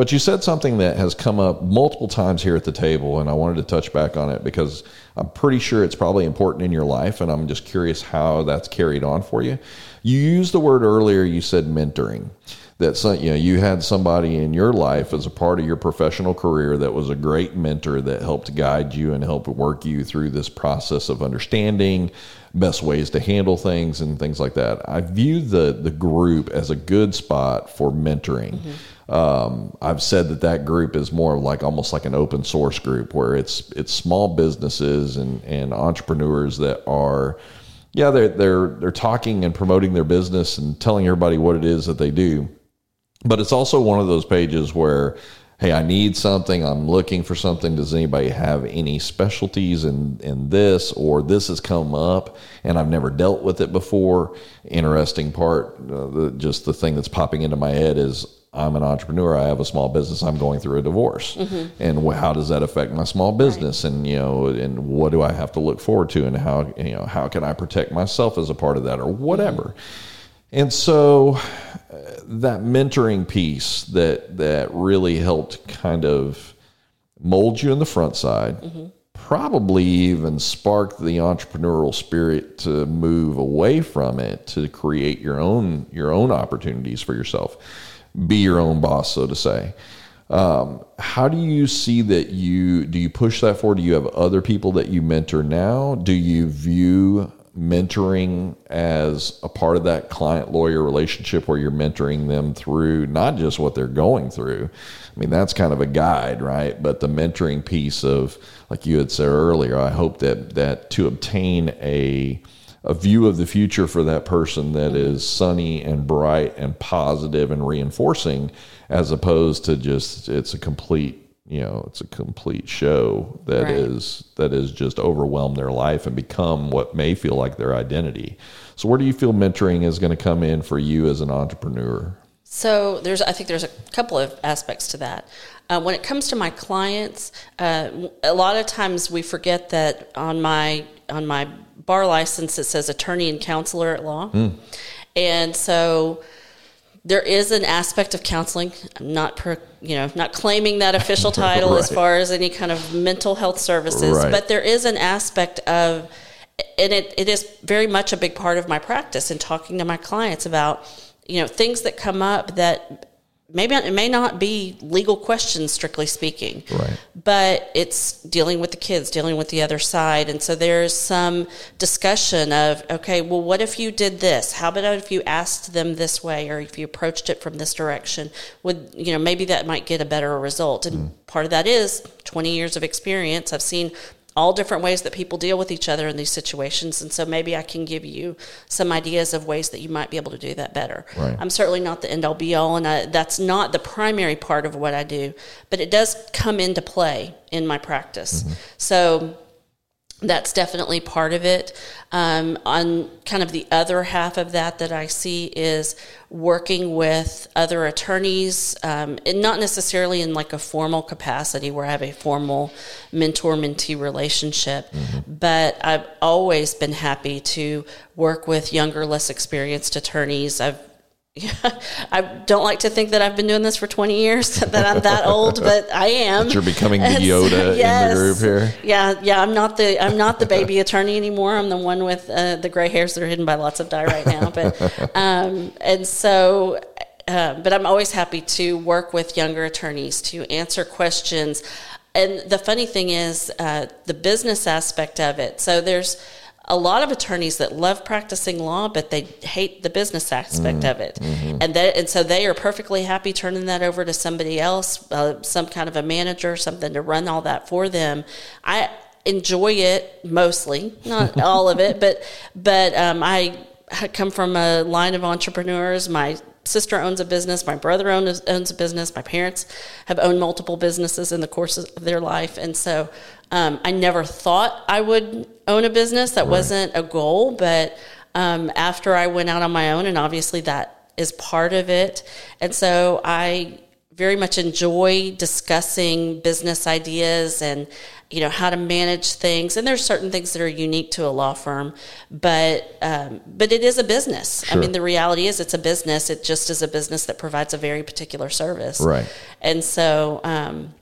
But you said something that has come up multiple times here at the table, and I wanted to touch back on it because I'm pretty sure it's probably important in your life, and I'm just curious how that's carried on for you. You used the word earlier, you said mentoring. That you know you had somebody in your life as a part of your professional career that was a great mentor that helped guide you and help work you through this process of understanding best ways to handle things and things like that. I view the the group as a good spot for mentoring. Mm-hmm. Um, I've said that that group is more like almost like an open source group where it's it's small businesses and and entrepreneurs that are yeah they're they're they're talking and promoting their business and telling everybody what it is that they do. But it's also one of those pages where hey i need something. I'm looking for something. Does anybody have any specialties in in this or this has come up and i've never dealt with it before? Interesting part uh, the, just the thing that's popping into my head is i'm an entrepreneur i have a small business i'm going through a divorce. Mm-hmm. And wh- how does that affect my small business? And you know and what do i have to look forward to? And how you know how can i protect myself as a part of that or whatever? Mm-hmm. And so uh, that mentoring piece that that really helped kind of mold you in the front side, mm-hmm. probably even sparked the entrepreneurial spirit to move away from it to create your own your own opportunities for yourself, be your own boss, so to say. Um, how do you see that you do you push that forward? Do you have other people that you mentor now? Do you view mentoring as a part of that client lawyer relationship where you're mentoring them through not just what they're going through. I mean, that's kind of a guide, right? But the mentoring piece of, like you had said earlier, I hope that that to obtain a a view of the future for that person that is sunny and bright and positive and reinforcing, as opposed to just it's a complete you know it's a complete show that Right. is that is just overwhelmed their life and become what may feel like their identity. So where do you feel mentoring is going to come in for you as an entrepreneur? So there's, I think there's a couple of aspects to that. Uh, when it comes to my clients, uh, a lot of times we forget that on my on my bar license it says attorney and counselor at law, hmm. and so there is an aspect of counseling. I'm not per, you know not claiming that official <laughs> title as far as any kind of mental health services, Right. but there is an aspect of and it, it is very much a big part of my practice in talking to my clients about you know things that come up that maybe it may not be legal questions strictly speaking. Right. but it's dealing with the kids dealing with the other side. And so there's some discussion of okay well what if you did this? How about if you asked them this way or if you approached it from this direction? Would you know maybe that might get a better result. And mm. part of that is 20 years of experience. I've seen all different ways that people deal with each other in these situations and so maybe i can give you some ideas of ways that you might be able to do that better. Right. i'm certainly not the end all be all and I, that's not the primary part of what i do but it does come into play in my practice. Mm-hmm. So that's definitely part of it. Um, on kind of the other half of that, that I see is working with other attorneys, um, and not necessarily in like a formal capacity where I have a formal mentor mentee relationship, but I've always been happy to work with younger, less experienced attorneys. I've <laughs> I don't like to think that I've been doing this for 20 years, <laughs> that I'm that old, but I am. You're becoming the Yoda in the group here. Yeah, yeah. I'm not the I'm not the baby <laughs> attorney anymore. I'm the one with uh, the gray hairs that are hidden by lots of dye right now. But um, and so, uh, but I'm always happy to work with younger attorneys to answer questions. and the funny thing is uh, the business aspect of it. So there's a lot of attorneys that love practicing law, but they hate the business aspect of it, and that, and so they are perfectly happy turning that over to somebody else, uh, some kind of a manager, something to run all that for them. I enjoy it mostly, not <laughs> all of it, but but um, I come from a line of entrepreneurs. My sister owns a business. My brother owns, owns a business. My parents have owned multiple businesses in the course of their life. And so um, I never thought I would own a business. That wasn't a goal. But um, after I went out on my own, and obviously that is part of it. And so I very much enjoy discussing business ideas and you know how to manage things and there's certain things that are unique to a law firm but um, but it is a business i mean the reality is it's a business it just is a business that provides a very particular service Right. and so um,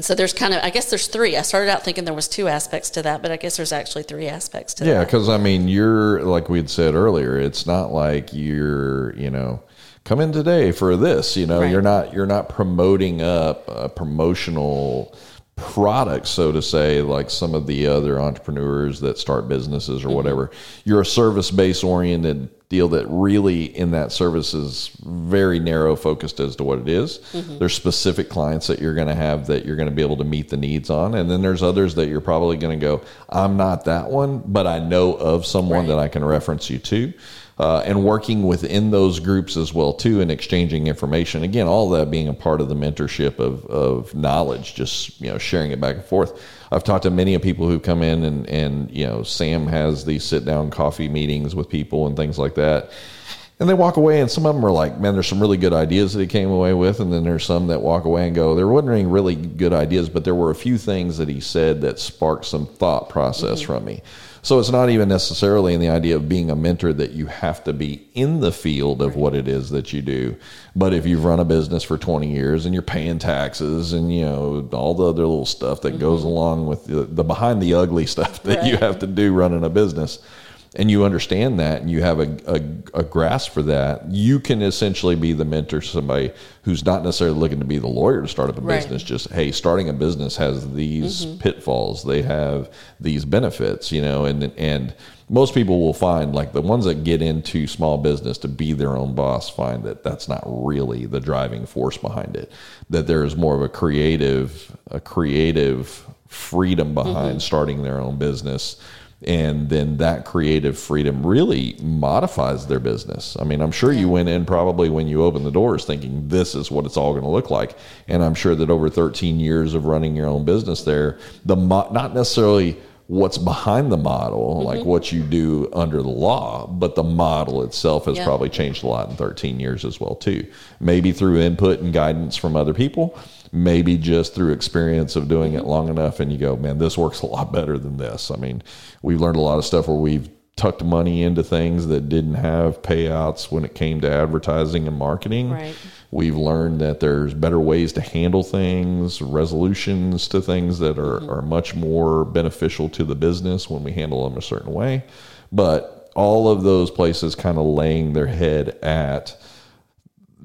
so there's kind of i guess there's three i started out thinking there was two aspects to that but i guess there's actually three aspects to that. Yeah, because I mean, you're like we had said earlier. It's not like you're, you know, come in today for this. You know, Right. you're not you're not promoting up a promotional product, so to say, like some of the other entrepreneurs that start businesses or Mm-hmm. whatever. You're a service based oriented deal that really in that service is very narrow focused as to what it is. Mm-hmm. There's specific clients that you're going to have that you're going to be able to meet the needs on, and then there's others that you're probably going to go, I'm not that one, but I know of someone Right. that I can reference you to. Uh, and working within those groups as well too, and exchanging information. Again, all that being a part of the mentorship of, of knowledge, just you know sharing it back and forth. I've talked to many of people who come in and and you know Sam has these sit down coffee meetings with people and things like that. And they walk away, and some of them are like, "Man, there's some really good ideas that he came away with." And then there's some that walk away and go, "There wasn't any really good ideas, but there were a few things that he said that sparked some thought process from me." So it's not even necessarily in the idea of being a mentor that you have to be in the field of what it is that you do. But if you've run a business for 20 years and you're paying taxes and you know all the other little stuff that goes mm-hmm. along with the, the behind the ugly <laughs> stuff that you have to do running a business, and you understand that and you have a, a, a grasp for that, you can essentially be the mentor to somebody who's not necessarily looking to be the lawyer to start up a Right. business. Just, hey, starting a business has these mm-hmm. pitfalls, they have these benefits, you know, and, and most people will find like the ones that get into small business to be their own boss find that that's not really the driving force behind it, that there is more of a creative, a creative freedom behind mm-hmm. starting their own business and then that creative freedom really modifies their business. I mean, I'm sure you went in probably when you opened the doors thinking this is what it's all going to look like, and I'm sure that over 13 years of running your own business there, the mo- not necessarily what's behind the model, mm-hmm. like what you do under the law, but the model itself has Yeah. probably changed a lot in 13 years as well too. Maybe through input and guidance from other people, maybe just through experience of doing it long enough and you go, man, this works a lot better than this. I mean, we've learned a lot of stuff where we've tucked money into things that didn't have payouts when it came to advertising and marketing. Right. We've learned that there's better ways to handle things, resolutions to things that are, Mm-hmm. are much more beneficial to the business when we handle them a certain way. But all of those places kind of laying their head at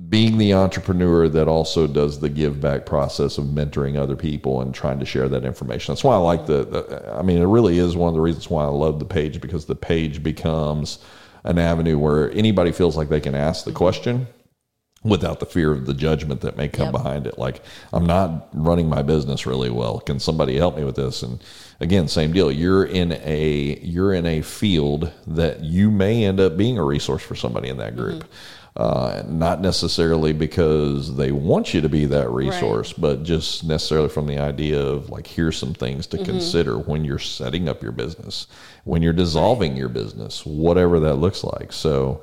being the entrepreneur that also does the give back process of mentoring other people and trying to share that information. That's why I like the, the I mean, it really is one of the reasons why I love the page because the page becomes an avenue where anybody feels like they can ask the question without the fear of the judgment that may come Yep. behind it. Like, I'm not running my business really well. Can somebody help me with this? And again, same deal. You're in a you're in a field that you may end up being a resource for somebody in that group. Mm-hmm. Uh, not necessarily because they want you to be that resource, but just necessarily from the idea of like, here's some things to consider when you're setting up your business, when you're dissolving your business, whatever that looks like. So,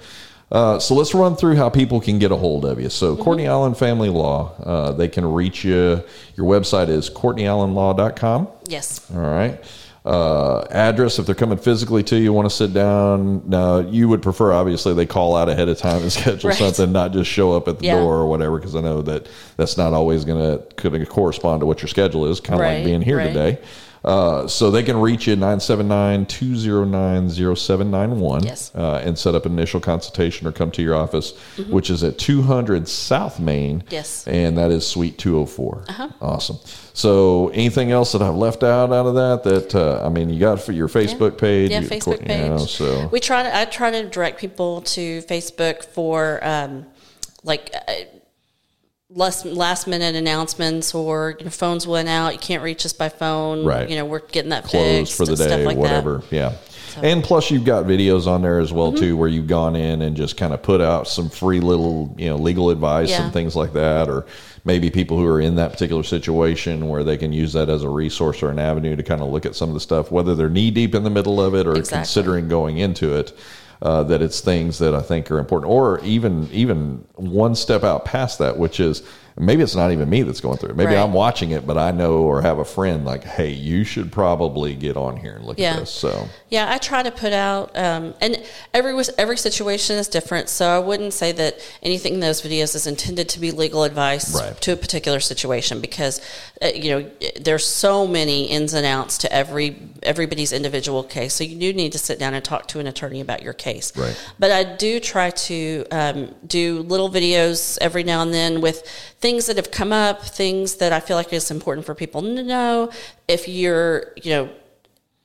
uh, so let's run through how people can get a hold of you. So, Courtney Allen Family Law, uh, they can reach you. Your website is CourtneyAllenLaw.com. Yes. All right. Uh, address, if they're coming physically to you, want to sit down. Now, you would prefer, obviously, they call out ahead of time and <laughs> schedule Right. something, not just show up at the Yeah. door or whatever, because I know that that's not always going to correspond to what your schedule is, kind of like being here right. today. Uh, so they can reach you 979-209-0791 Yes. uh, and set up an initial consultation or come to your office, which is at 200 South Main. Mm-hmm. Yes. And that is Suite 204. Awesome. So anything else that I've left out out of that? That uh, I mean, you got for your Facebook page. Yeah, you- Facebook you page. so we try to. I try to direct people to Facebook for um, like uh, last last minute announcements or you know, phones went out. You can't reach us by phone. Right. You know, we're getting that closed fixed for the day, like whatever. Yeah. And plus, you've got videos on there as well Mm-hmm. too, where you've gone in and just kind of put out some free little, you know, legal advice Yeah. and things like that, or maybe people who are in that particular situation where they can use that as a resource or an avenue to kind of look at some of the stuff, whether they're knee deep in the middle of it or Exactly. considering going into it. Uh, that it's things that I think are important, or even even one step out past that, which is maybe it's not even me that's going through it. Maybe Right. I'm watching it, but I know or have a friend like, hey, you should probably get on here and look Yeah. at this. So Yeah, I try to put out, um, and every every situation is different. So I wouldn't say that anything in those videos is intended to be legal advice Right. to a particular situation because uh, you know there's so many ins and outs to every everybody's individual case. So you do need to sit down and talk to an attorney about your case. Right. But I do try to um, do little videos every now and then with things that have come up, things that I feel like is important for people to know. If you're, you know,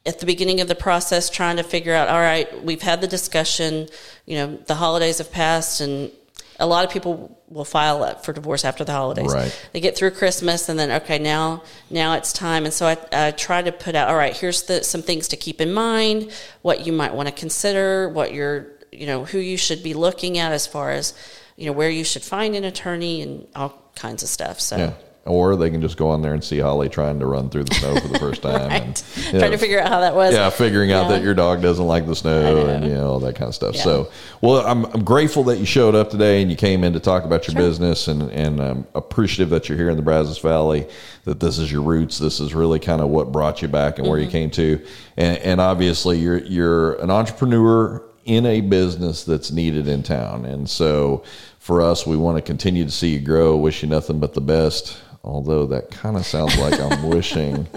at the beginning of the process trying to figure out, all right, we've had the discussion, you know, the holidays have passed and a lot of people will file up for divorce after the holidays. Right. They get through Christmas and then okay, now now it's time. And so I, I try to put out, all right, here's the some things to keep in mind, what you might want to consider, what you're you know, who you should be looking at as far as, you know, where you should find an attorney and all kinds of stuff. So yeah. Or they can just go on there and see Holly trying to run through the snow for the first time. <laughs> right. and, you Trying know, to figure out how that was. yeah, figuring out Yeah. that your dog doesn't like the snow and you know all that kind of stuff. So, well, I'm, I'm grateful that you showed up today and you came in to talk about your business and and I'm appreciative that you're here in the Brazos Valley. That this is your roots. This is really kind of what brought you back and where Mm-hmm. you came to. And, and obviously, you're you're an entrepreneur in a business that's needed in town. And so, for us, we want to continue to see you grow. Wish you nothing but the best. Although that kind of sounds like I'm <laughs> wishing,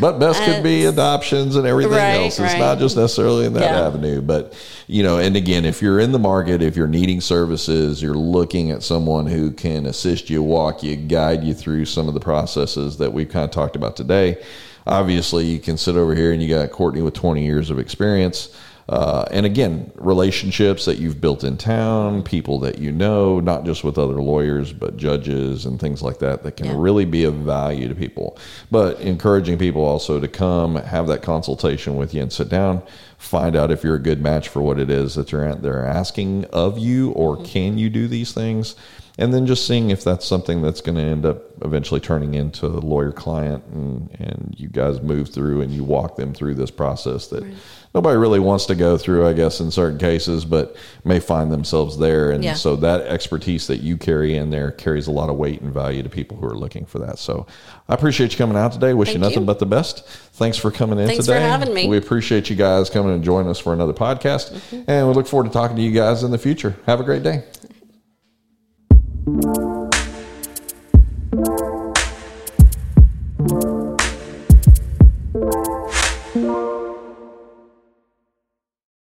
but best could be uh, adoptions and everything Right, else. It's right. not just necessarily in that Yeah. avenue, but you know, and again, if you're in the market, if you're needing services, you're looking at someone who can assist you, walk you, guide you through some of the processes that we've kind of talked about today. Obviously, you can sit over here and you got Courtney with 20 years of experience. Uh, and again, relationships that you've built in town, people that you know, not just with other lawyers, but judges and things like that, that can Yeah. really be of value to people. But encouraging people also to come, have that consultation with you and sit down, find out if you're a good match for what it is that they're, they're asking of you, or can you do these things? And then just seeing if that's something that's going to end up eventually turning into a lawyer client and, and you guys move through and you walk them through this process that nobody really wants to go through, I guess, in certain cases, but may find themselves there. And Yeah. so that expertise that you carry in there carries a lot of weight and value to people who are looking for that. So I appreciate you coming out today. Wish you nothing you. but the best. Thanks for coming in Thanks for today. having me. We appreciate you guys coming and joining us for another podcast. Mm-hmm. And we look forward to talking to you guys in the future. Have a great day.